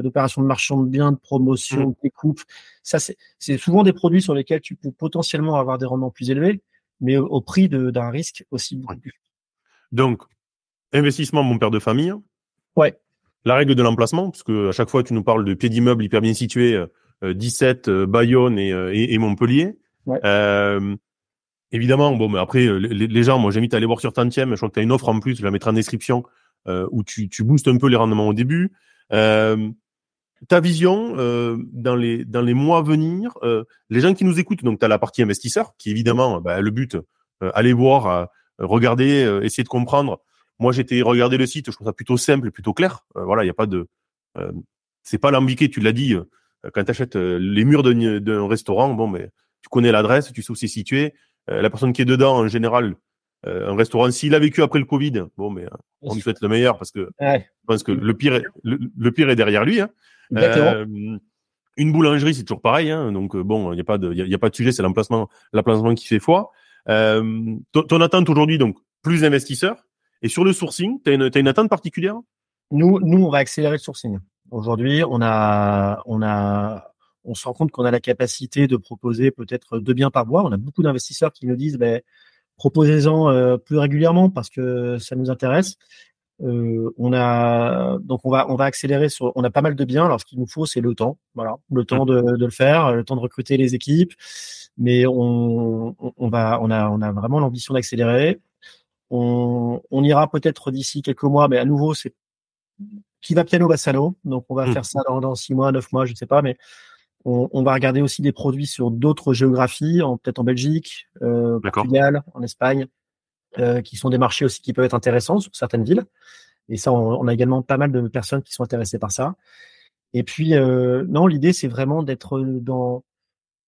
d'opérations de, marchand de biens, de promotion, mmh. de découpe. Ça, c'est, souvent des produits sur lesquels tu peux potentiellement avoir des rendements plus élevés, mais au, prix d'un risque aussi beaucoup plus. Donc, investissement, mon père de famille. Ouais. La règle de l'emplacement, parce que à chaque fois tu nous parles de pieds d'immeuble hyper bien situés, 17, euh, euh, Bayonne et, et, et Montpellier. Ouais. Évidemment, bon, mais après, euh, les, gens, moi, j'invite à aller voir sur Tantième. Je crois que tu as une offre en plus, je la mettrai en description, euh, où tu, tu boostes un peu les rendements au début. Euh, ta vision euh, dans les dans les mois à venir, euh, les gens qui nous écoutent, donc tu as la partie investisseur, qui évidemment, bah, le but, aller voir, regarder, essayer de comprendre. Moi, j'étais regarder le site, je trouve ça plutôt simple plutôt clair. voilà, il y a pas de, c'est pas lambiqué. Tu l'as dit, quand tu achètes les murs d'un restaurant, bon, mais tu connais l'adresse, tu sais où c'est situé euh, la personne qui est dedans, en général, euh, un restaurant, s'il a vécu après le Covid, bon, mais euh, on lui souhaite le meilleur parce que je pense que le pire, est, le, pire est derrière lui. Hein. une boulangerie, c'est toujours pareil. Hein, donc bon, il n'y a pas de, il y, a, pas de sujet, c'est l'emplacement, l'emplacement qui fait foi. ton, attente aujourd'hui, donc plus d'investisseurs. Et sur le sourcing, tu as une, une attente particulière? Nous, nous, on va accélérer le sourcing. Aujourd'hui, on a, on a on se rend compte qu'on a la capacité de proposer peut-être deux biens par mois. On a beaucoup d'investisseurs qui nous disent ben, proposez-en euh, plus régulièrement parce que ça nous intéresse. Euh, on a donc on va on va accélérer sur on a pas mal de biens. Alors ce qu'il nous faut c'est le temps, voilà, le temps de, le faire, le temps de recruter les équipes. Mais on, on va on a on a vraiment l'ambition d'accélérer. On, on ira peut-être d'ici quelques mois, mais à nouveau c'est qui va piano bassano. Donc on va mmh. faire ça dans, dans six mois, neuf mois, je ne sais pas, mais on, va regarder aussi des produits sur d'autres géographies, peut-être en Belgique, euh, Portugal, en Espagne, euh, qui sont des marchés aussi qui peuvent être intéressants sur certaines villes. Et ça, on, a également pas mal de personnes qui sont intéressées par ça. Et puis, euh, non, l'idée, c'est vraiment d'être dans,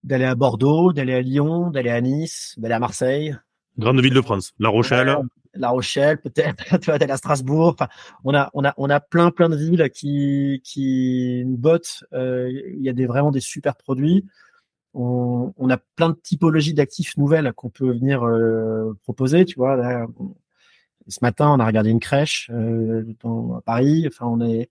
d'aller à Bordeaux, d'aller à Lyon, d'aller à Nice, d'aller à Marseille. Grande ville de France, La Rochelle. La Rochelle, peut-être, tu vas aller à Strasbourg. Enfin, on a, on a, on a plein, plein de villes qui, qui nous bottent. Euh, il y a des vraiment des super produits. On, a plein de typologies d'actifs nouvelles qu'on peut venir euh, proposer. Tu vois, ce matin, on a regardé une crèche euh, dans, à Paris. Enfin, on est,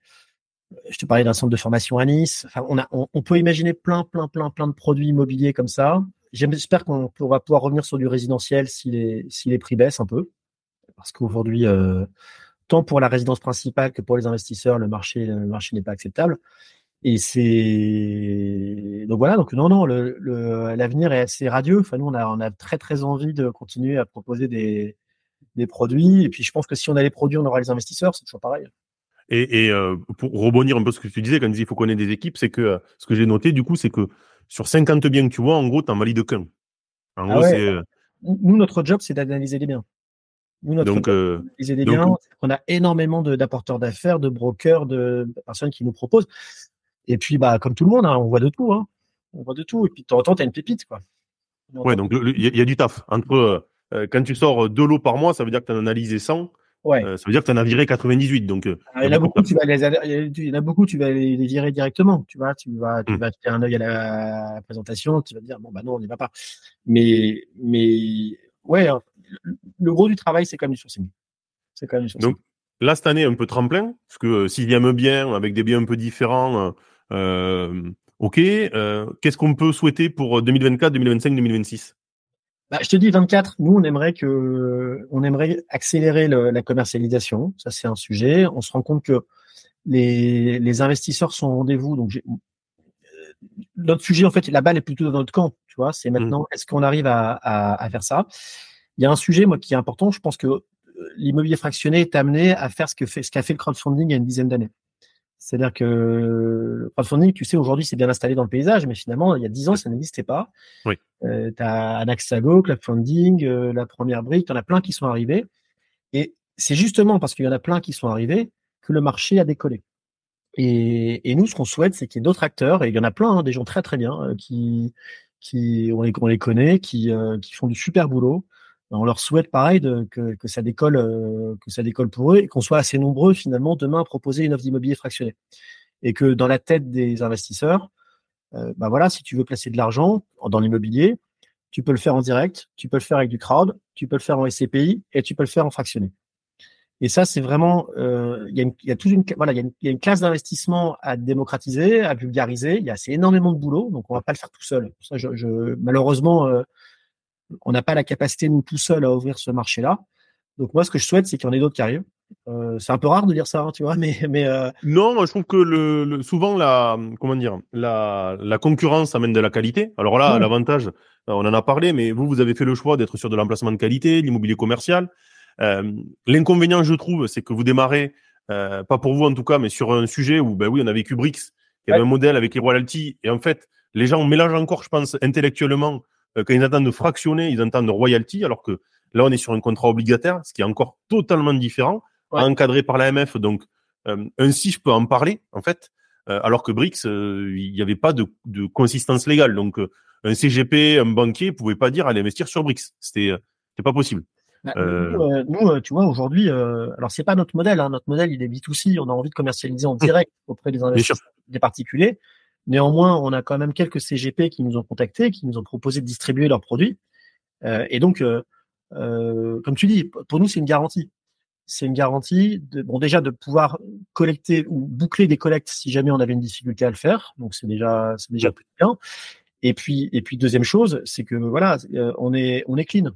je te parlais d'un centre de formation à Nice. Enfin, on a, on, on peut imaginer plein, plein, plein, plein de produits immobiliers comme ça. J'espère qu'on pourra pouvoir revenir sur du résidentiel si les, prix baissent un peu parce qu'aujourd'hui, euh, tant pour la résidence principale que pour les investisseurs, le marché, n'est pas acceptable. Et c'est donc voilà. Donc non, non, l'avenir est assez radieux. Enfin, nous, on a, très très envie de continuer à proposer des, produits. Et puis, je pense que si on a les produits, on aura les investisseurs. C'est toujours pareil. Et, euh, pour rebondir un peu ce que tu disais quand tu disais il faut qu'on ait des équipes, c'est que euh, ce que j'ai noté du coup, c'est que sur 50 biens que tu vois, en gros, tu en valides qu'un. En ah gros, c'est. Nous, notre job, c'est d'analyser les biens. Nous, notre donc, euh, on a énormément d'apporteurs d'affaires, de brokers, de personnes qui nous proposent. Et puis, bah, comme tout le monde, hein, on voit de tout. Hein. On voit de tout. Et puis, de temps en temps, tu as une pépite. Quoi. Ouais, donc il y, a du taf. Entre, euh, quand tu sors deux lots par mois, ça veut dire que tu as analysé 100. Ouais. Euh, ça veut dire que tu en as viré 98. Donc, euh, il y, en a beaucoup, tu vas les, il y en a beaucoup, tu vas les, virer directement. Tu vois, tu vas, tu mmh. vas jeter un œil à la présentation, tu vas te dire, bon, bah non, on n'y va pas. Mais, mais, ouais, hein, le gros du travail, c'est quand même du sourcing. C'est quand même du sourcing. Donc, là, cette année, un peu tremplin, parce que euh, sixième bien, avec des biens un peu différents, euh, ok. Qu'est-ce qu'on peut souhaiter pour 2024, 2025, 2026 bah, je te dis 24. Nous, on aimerait que, on aimerait accélérer le, la commercialisation. Ça, c'est un sujet. On se rend compte que les, les investisseurs sont au rendez-vous. Donc, notre sujet, en fait, la balle est plutôt dans notre camp. Tu vois, c'est mmh. maintenant, est-ce qu'on arrive à, à, à, faire ça? Il y a un sujet, moi, qui est important. Je pense que euh, l'immobilier fractionné est amené à faire ce que fait, ce qu'a fait le crowdfunding il y a une dizaine d'années. C'est-à-dire que le crowdfunding, tu sais, aujourd'hui, c'est bien installé dans le paysage, mais finalement, il y a dix ans, ça n'existait pas. Oui. Euh, tu as Anaxago, Crowdfunding, euh, la première brique, tu en as plein qui sont arrivés. Et c'est justement parce qu'il y en a plein qui sont arrivés que le marché a décollé. Et, et nous, ce qu'on souhaite, c'est qu'il y ait d'autres acteurs, et il y en a plein, hein, des gens très très bien, euh, qui, qui on les, on les connaît, qui, qui font du super boulot, on leur souhaite pareil que, que, ça décolle, euh, que ça décolle pour eux et qu'on soit assez nombreux finalement demain à proposer une offre d'immobilier fractionné. Et que dans la tête des investisseurs, euh, bah voilà, si tu veux placer de l'argent dans l'immobilier, tu peux le faire en direct, tu peux le faire avec du crowd, tu peux le faire en SCPI et tu peux le faire en fractionné. Et ça, c'est vraiment, euh, il y a toute une, voilà, il y classe d'investissement à démocratiser, à vulgariser. Il y a assez énormément de boulot, donc on va pas le faire tout seul. Malheureusement, euh, on n'a pas la capacité nous tout seul à ouvrir ce marché-là. Donc moi, ce que je souhaite, c'est qu'il y en ait d'autres qui arrivent. Euh, c'est un peu rare de dire ça, hein, tu vois, mais mais euh, non, moi je trouve que le, le, souvent la comment dire la, la concurrence amène de la qualité. Alors là, Ouais. l'avantage, on en a parlé, mais vous vous avez fait le choix d'être sur de l'emplacement de qualité, l'immobilier commercial. Euh, L'inconvénient, je trouve, c'est que vous démarrez euh, pas pour vous en tout cas, mais sur un sujet où ben oui, on a vécu Brix, qui avait Ouais. un modèle avec les royalties, et en fait, les gens mélangent encore, je pense, intellectuellement euh, quand ils entendent de fractionner, ils entendent de royalty, alors que là, on est sur un contrat obligataire, ce qui est encore totalement différent, Ouais. encadré par l'AMF. Donc, euh, ainsi, je peux en parler, en fait, euh, alors que euh, il n'y avait pas de, de consistance légale. Donc, euh, un CGP, un banquier pouvait pas dire aller investir sur Brix. C'était, euh, pas possible. Bah, Euh, Nous, euh, nous, euh, tu vois, aujourd'hui, euh, alors c'est pas notre modèle. Hein, notre modèle, il est B2C. On a envie de commercialiser en direct auprès des investisseurs, des particuliers. Néanmoins, on a quand même quelques CGP qui nous ont contactés, qui nous ont proposé de distribuer leurs produits. Euh, et donc, euh, euh, comme tu dis, pour nous, c'est une garantie. C'est une garantie, de, bon, déjà de pouvoir collecter ou boucler des collectes si jamais on avait une difficulté à le faire. Donc, c'est déjà, c'est déjà plus bien. Et puis, et puis deuxième chose, c'est que voilà, euh, on est, on est clean.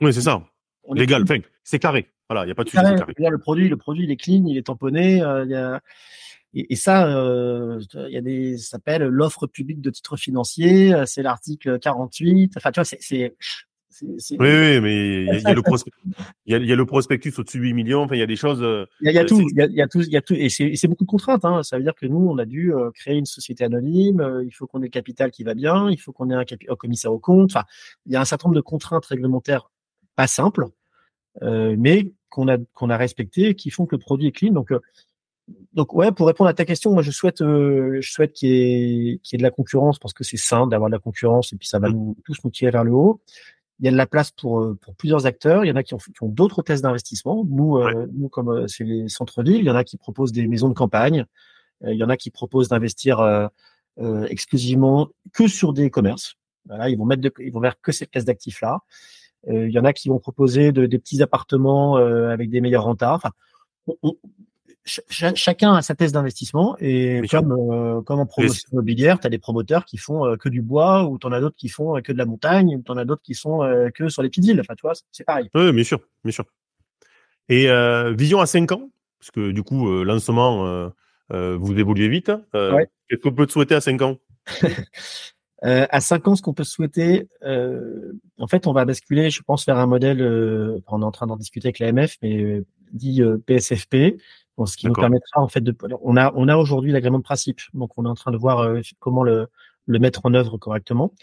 Oui, c'est ça. On Légal. Enfin, c'est carré. Voilà, il n'y a pas de sujet, carré. carré. Le produit, le produit, il est clean, il est tamponné. euh, il y a... et, et ça, euh, il y a des, ça s'appelle l'offre publique de titres financiers. euh, C'est l'article 48. Enfin, tu vois, c'est, c'est, c'est, c'est- Oui, oui, mais il y, a- le il y a, le prospectus au-dessus de 8 millions. Enfin, il y a des choses. euh, il y a, il y a euh, tout, il y a, il y a tout, il y a tout, et c'est, beaucoup de contraintes. Hein. Ça veut dire que nous, on a dû euh, créer une société anonyme. euh, il faut qu'on ait le capital qui va bien. Il faut qu'on ait un commissaire au compte. Enfin, il y a un certain nombre de contraintes réglementaires pas simples, euh, mais qu'on a qu'on a respectées, qui font que le produit est clean. Donc euh, donc ouais, pour répondre à ta question, moi je souhaite, euh, je souhaite qu'il y, ait, qu'il y ait de la concurrence parce que c'est sain d'avoir de la concurrence et puis ça va nous tous nous tirer vers le haut. Il y a de la place pour euh, pour plusieurs acteurs. Il y en a qui ont, qui ont d'autres tests d'investissement. Nous, euh, nous comme euh, c'est les centres-villes, il y en a qui proposent des maisons de campagne. Euh, il y en a qui proposent d'investir euh, euh, exclusivement que sur des commerces. Voilà, ils vont mettre, de, ils vont vers que cette classe d'actifs là. Euh, il y en a qui vont proposer de, des petits appartements euh, avec des meilleurs rentards. Enfin, on- on- ch- ch- chacun a sa thèse d'investissement et comme euh, comme en promotion immobilière, tu as des promoteurs qui font euh, que du bois ou tu en as d'autres qui font euh, que de la montagne ou tu en as d'autres qui sont que sur les petites îles. Enfin, tu vois, c'est- pareil. Oui, bien sûr, bien sûr. Et vision à 5 ans, parce que du coup, euh, lancement, vous évoluez vite. Ouais. Qu'est-ce qu'on peut te souhaiter à 5 ans? Euh, à 5 ans, ce qu'on peut souhaiter, euh, en fait, on va basculer, je pense, vers un modèle, euh, on est en train d'en discuter avec l'AMF, mais dit PSFP, ce qui nous permettra, en fait, de, on a, on a aujourd'hui l'agrément de principe, donc on est en train de voir euh, comment le, le mettre en œuvre correctement,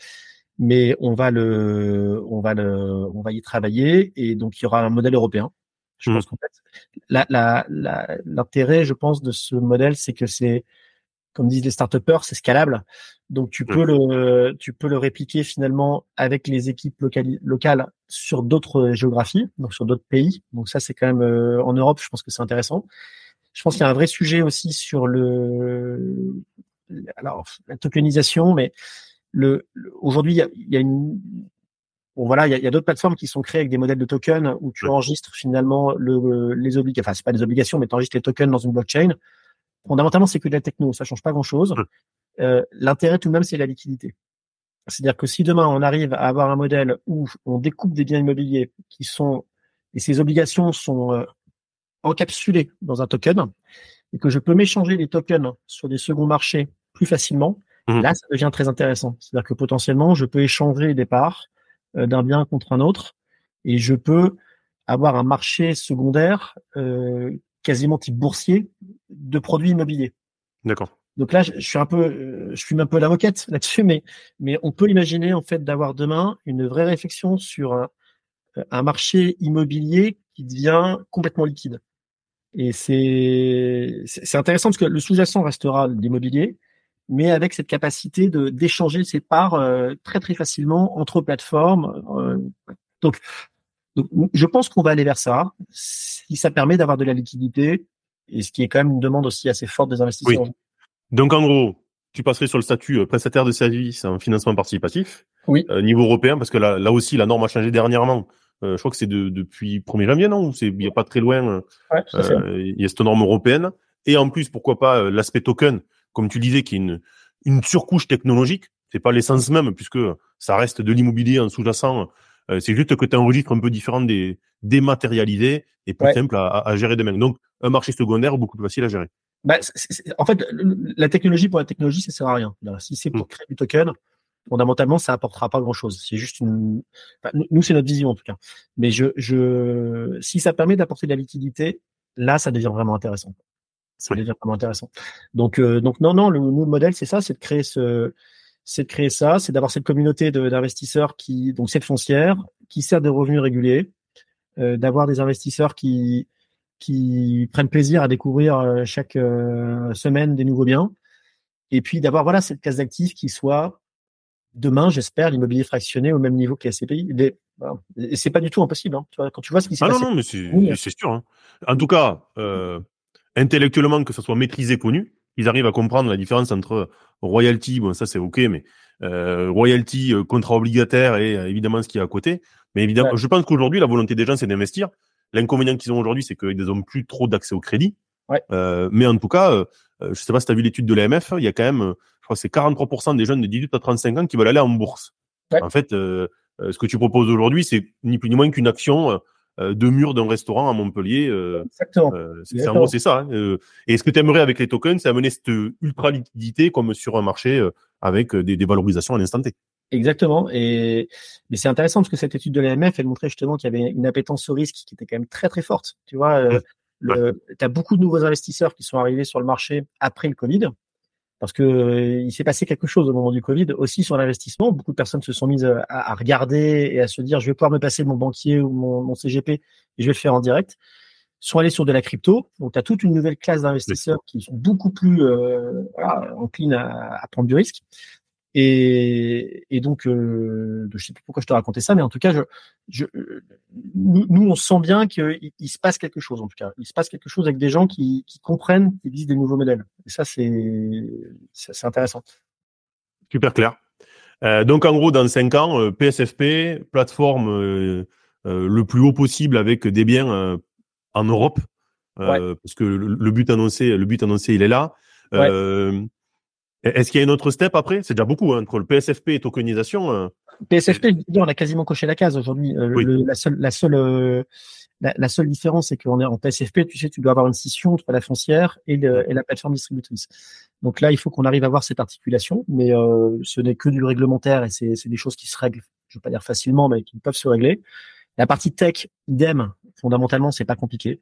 mais on va le, on va le, on va y travailler, et donc il y aura un modèle européen. Je Mhm. pense qu'en fait, la, la, la- l'intérêt, je pense, de ce modèle, c'est que c'est, comme disent les start-upers, c'est scalable. Donc tu peux le tu peux le répliquer finalement avec les équipes locali- locales sur d'autres géographies, donc sur d'autres pays. Donc ça c'est quand même euh, en Europe, je pense que c'est intéressant. Je pense qu'il y a un vrai sujet aussi sur le alors la tokenisation, mais le, le- aujourd'hui il y a, il y a une Bon, voilà, il y a, d'autres plateformes qui sont créées avec des modèles de tokens où tu enregistres finalement le, les obligations, enfin c'est pas des obligations, mais tu enregistres les tokens dans une blockchain. Fondamentalement, c'est que de la techno, ça change pas grand-chose. Euh, L'intérêt tout de même, c'est la liquidité. C'est-à-dire que si demain on arrive à avoir un modèle où on découpe des biens immobiliers qui sont et ces obligations sont euh, encapsulées dans un token et que je peux m'échanger les tokens sur des seconds marchés plus facilement, Mhm. là ça devient très intéressant. C'est-à-dire que potentiellement je peux échanger des parts euh, d'un bien contre un autre et je peux avoir un marché secondaire euh, quasiment type boursier de produits immobiliers. D'accord. Donc là, je, je suis un peu, euh, je fume un peu la moquette là-dessus, mais mais on peut imaginer en fait d'avoir demain une vraie réflexion sur un, un marché immobilier qui devient complètement liquide. Et c'est c'est intéressant parce que le sous-jacent restera l'immobilier, mais avec cette capacité de d'échanger ses parts euh, très très facilement entre plateformes. euh, donc, donc, je pense qu'on va aller vers ça, si ça permet d'avoir de la liquidité, et ce qui est quand même une demande aussi assez forte des investisseurs. Oui. Donc en gros, tu passerais sur le statut euh, prestataire de service en financement participatif. Oui. Euh, niveau européen, parce que là, là aussi, la norme a changé dernièrement. Je crois que c'est de, depuis 1er janvier, non il y a pas très loin. Ouais, il y a cette norme européenne. Et en plus, pourquoi pas l'aspect token, comme tu disais, qui est une, une surcouche technologique. C'est pas l'essence même, puisque ça reste de l'immobilier en sous-jacent. c'est juste que tu as un registre un peu différent des dématérialisés et plus simple à, à, gérer demain. Donc, un marché secondaire beaucoup plus facile à gérer. Bah, en fait, la technologie pour la technologie, ça sert à rien. Si c'est pour mm. créer du token, fondamentalement, ça apportera pas grand-chose. C'est juste une. nous, c'est notre vision en tout cas. Mais je, je, si ça permet d'apporter de la liquidité, là, ça devient vraiment intéressant. Ça devient vraiment intéressant. Donc, euh, donc non, non, le, le modèle, c'est ça, c'est de créer ce, c'est de créer ça, c'est d'avoir cette communauté d'investisseurs qui, donc cette foncière, qui sert de revenus réguliers, euh, d'avoir des investisseurs qui qui prennent plaisir à découvrir euh, chaque euh, semaine des nouveaux biens, et puis d'avoir voilà cette case d'actifs qui soit demain, j'espère, l'immobilier fractionné au même niveau que la SCPI. Et c'est pas du tout impossible. Hein. Tu vois, quand tu vois ce qui s'est ah passé. Non, non, mais c'est sûr. Hein. En tout cas, euh, intellectuellement, que ça soit maîtrisé, connu, ils arrivent à comprendre la différence entre royalty, bon, ça c'est ok, mais euh, royalty, contrat obligataire et évidemment ce qui est à côté. Mais évidemment, je pense qu'aujourd'hui, la volonté des gens, c'est d'investir. L'inconvénient qu'ils ont aujourd'hui, c'est qu'ils n'ont plus trop d'accès au crédit. Ouais. Euh, mais en tout cas, euh, je sais pas si tu as vu l'étude de l'AMF, il y a quand même, crois que c'est 43% des jeunes de 18 à 35 ans qui veulent aller en bourse. Ouais. En fait, euh, euh ce que tu proposes aujourd'hui, c'est ni plus ni moins qu'une action euh, de mur d'un restaurant à Montpellier. Exactement. c'est en gros, c'est ça. Hein. et ce que tu aimerais avec les tokens, c'est amener cette ultra liquidité comme sur un marché avec des, des valorisations à l'instant T. Exactement. Et mais c'est intéressant parce que cette étude de l'AMF, elle montrait justement qu'il y avait une appétence au risque qui était quand même très très forte. Tu vois, euh, tu as beaucoup de nouveaux investisseurs qui sont arrivés sur le marché après le Covid parce que euh, il s'est passé quelque chose au moment du Covid aussi sur l'investissement. Beaucoup de personnes se sont mises à, à, regarder et à se dire je vais pouvoir me passer mon banquier ou mon, mon CGP et je vais le faire en direct. Sont allés sur de la crypto. Donc tu as toute une nouvelle classe d'investisseurs qui sont beaucoup plus euh, voilà, enclines à, à prendre du risque. Et, et donc, euh, je sais plus pourquoi je te racontais ça, mais en tout cas, je, je, nous, on sent bien qu'il il se passe quelque chose. En tout cas, il se passe quelque chose avec des gens qui, qui comprennent qu'il existe des nouveaux modèles. Et ça, c'est c'est intéressant. Super clair. Euh, donc, en gros, dans cinq ans, euh, PSFP, plateforme euh, euh, le plus haut possible avec des biens euh, en Europe, parce que le, le, but annoncé, le but annoncé, il est là. Ouais. Est-ce qu'il y a une autre step après? C'est déjà beaucoup hein, entre le PSFP et tokenisation. Euh... PSFP, on a quasiment coché la case aujourd'hui. Euh, oui. la seule, la seule, euh, la, la, seule différence, c'est qu'on est en PSFP. Tu sais, tu dois avoir une scission entre la foncière et, le, et la plateforme distributrice. Donc là, il faut qu'on arrive à voir cette articulation, mais euh, ce n'est que du réglementaire et c'est des choses qui se règlent. Je ne veux pas dire facilement, mais qui peuvent se régler. La partie tech, idem. Fondamentalement, c'est pas compliqué.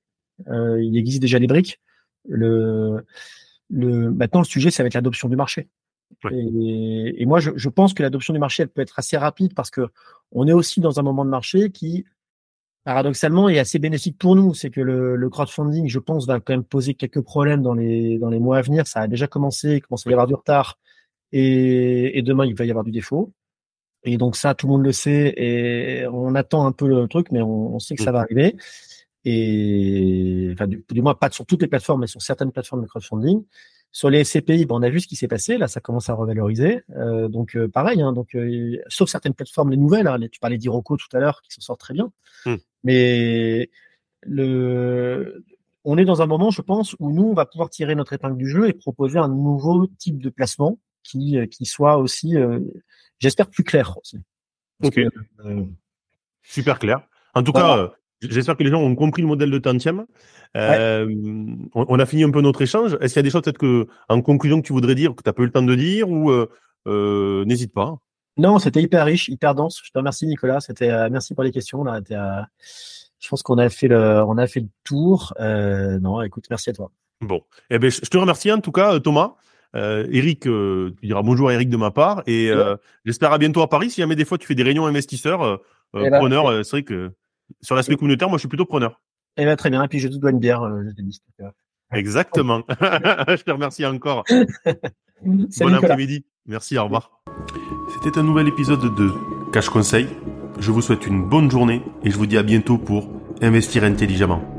Il existe déjà des briques. Le le, maintenant, le sujet, ça va être l'adoption du marché. Ouais. Et, et, moi, je, je pense que l'adoption du marché, elle peut être assez rapide parce que on est aussi dans un moment de marché qui, paradoxalement, est assez bénéfique pour nous. C'est que le, le, crowdfunding, je pense, va quand même poser quelques problèmes dans les, dans les mois à venir. Ça a déjà commencé, il commence à y avoir du retard. Et, et demain, il va y avoir du défaut. Et donc ça, tout le monde le sait. Et on attend un peu le truc, mais on, on sait que ça va arriver et enfin du, du, moins pas sur toutes les plateformes, mais sur certaines plateformes de crowdfunding. Sur les SCPI, ben, on a vu ce qui s'est passé. Là, ça commence à revaloriser. Euh, donc euh, pareil, hein, donc euh, sauf certaines plateformes, les nouvelles. Hein, les, tu parlais d'Iroco tout à l'heure, qui s'en sortent très bien. Mm. Mais le, on est dans un moment, je pense, où nous, on va pouvoir tirer notre épingle du jeu et proposer un nouveau type de placement qui, qui soit aussi, j'espère, plus clair aussi. ok. Que, Super clair. En tout voilà. cas J'espère que les gens ont compris le modèle de tantième. Euh, ouais. on, on, a fini un peu notre échange. Est-ce qu'il y a des choses peut-être que, en conclusion, que tu voudrais dire, que tu n'as pas eu le temps de dire, ou euh, euh, n'hésite pas. Non, c'était hyper riche, hyper dense. Je te remercie, Nicolas. C'était merci pour les questions. Là, je pense qu'on a fait le, on a fait le tour. Non, écoute, merci à toi. Bon, eh ben, je te remercie en tout cas, Thomas. Euh, Eric, tu diras bonjour à Eric de ma part, et ouais. j'espère à bientôt à Paris. Si jamais des fois tu fais des réunions investisseurs, preneurs, c'est vrai que sur l'aspect communautaire, moi, je suis plutôt preneur. Eh bien, très bien. Et puis, je te dois une bière, euh, je dit. Exactement. je te remercie encore. bon après-midi. Merci, au revoir. C'était un nouvel épisode de Cash Conseil. Je vous souhaite une bonne journée et je vous dis à bientôt pour investir intelligemment.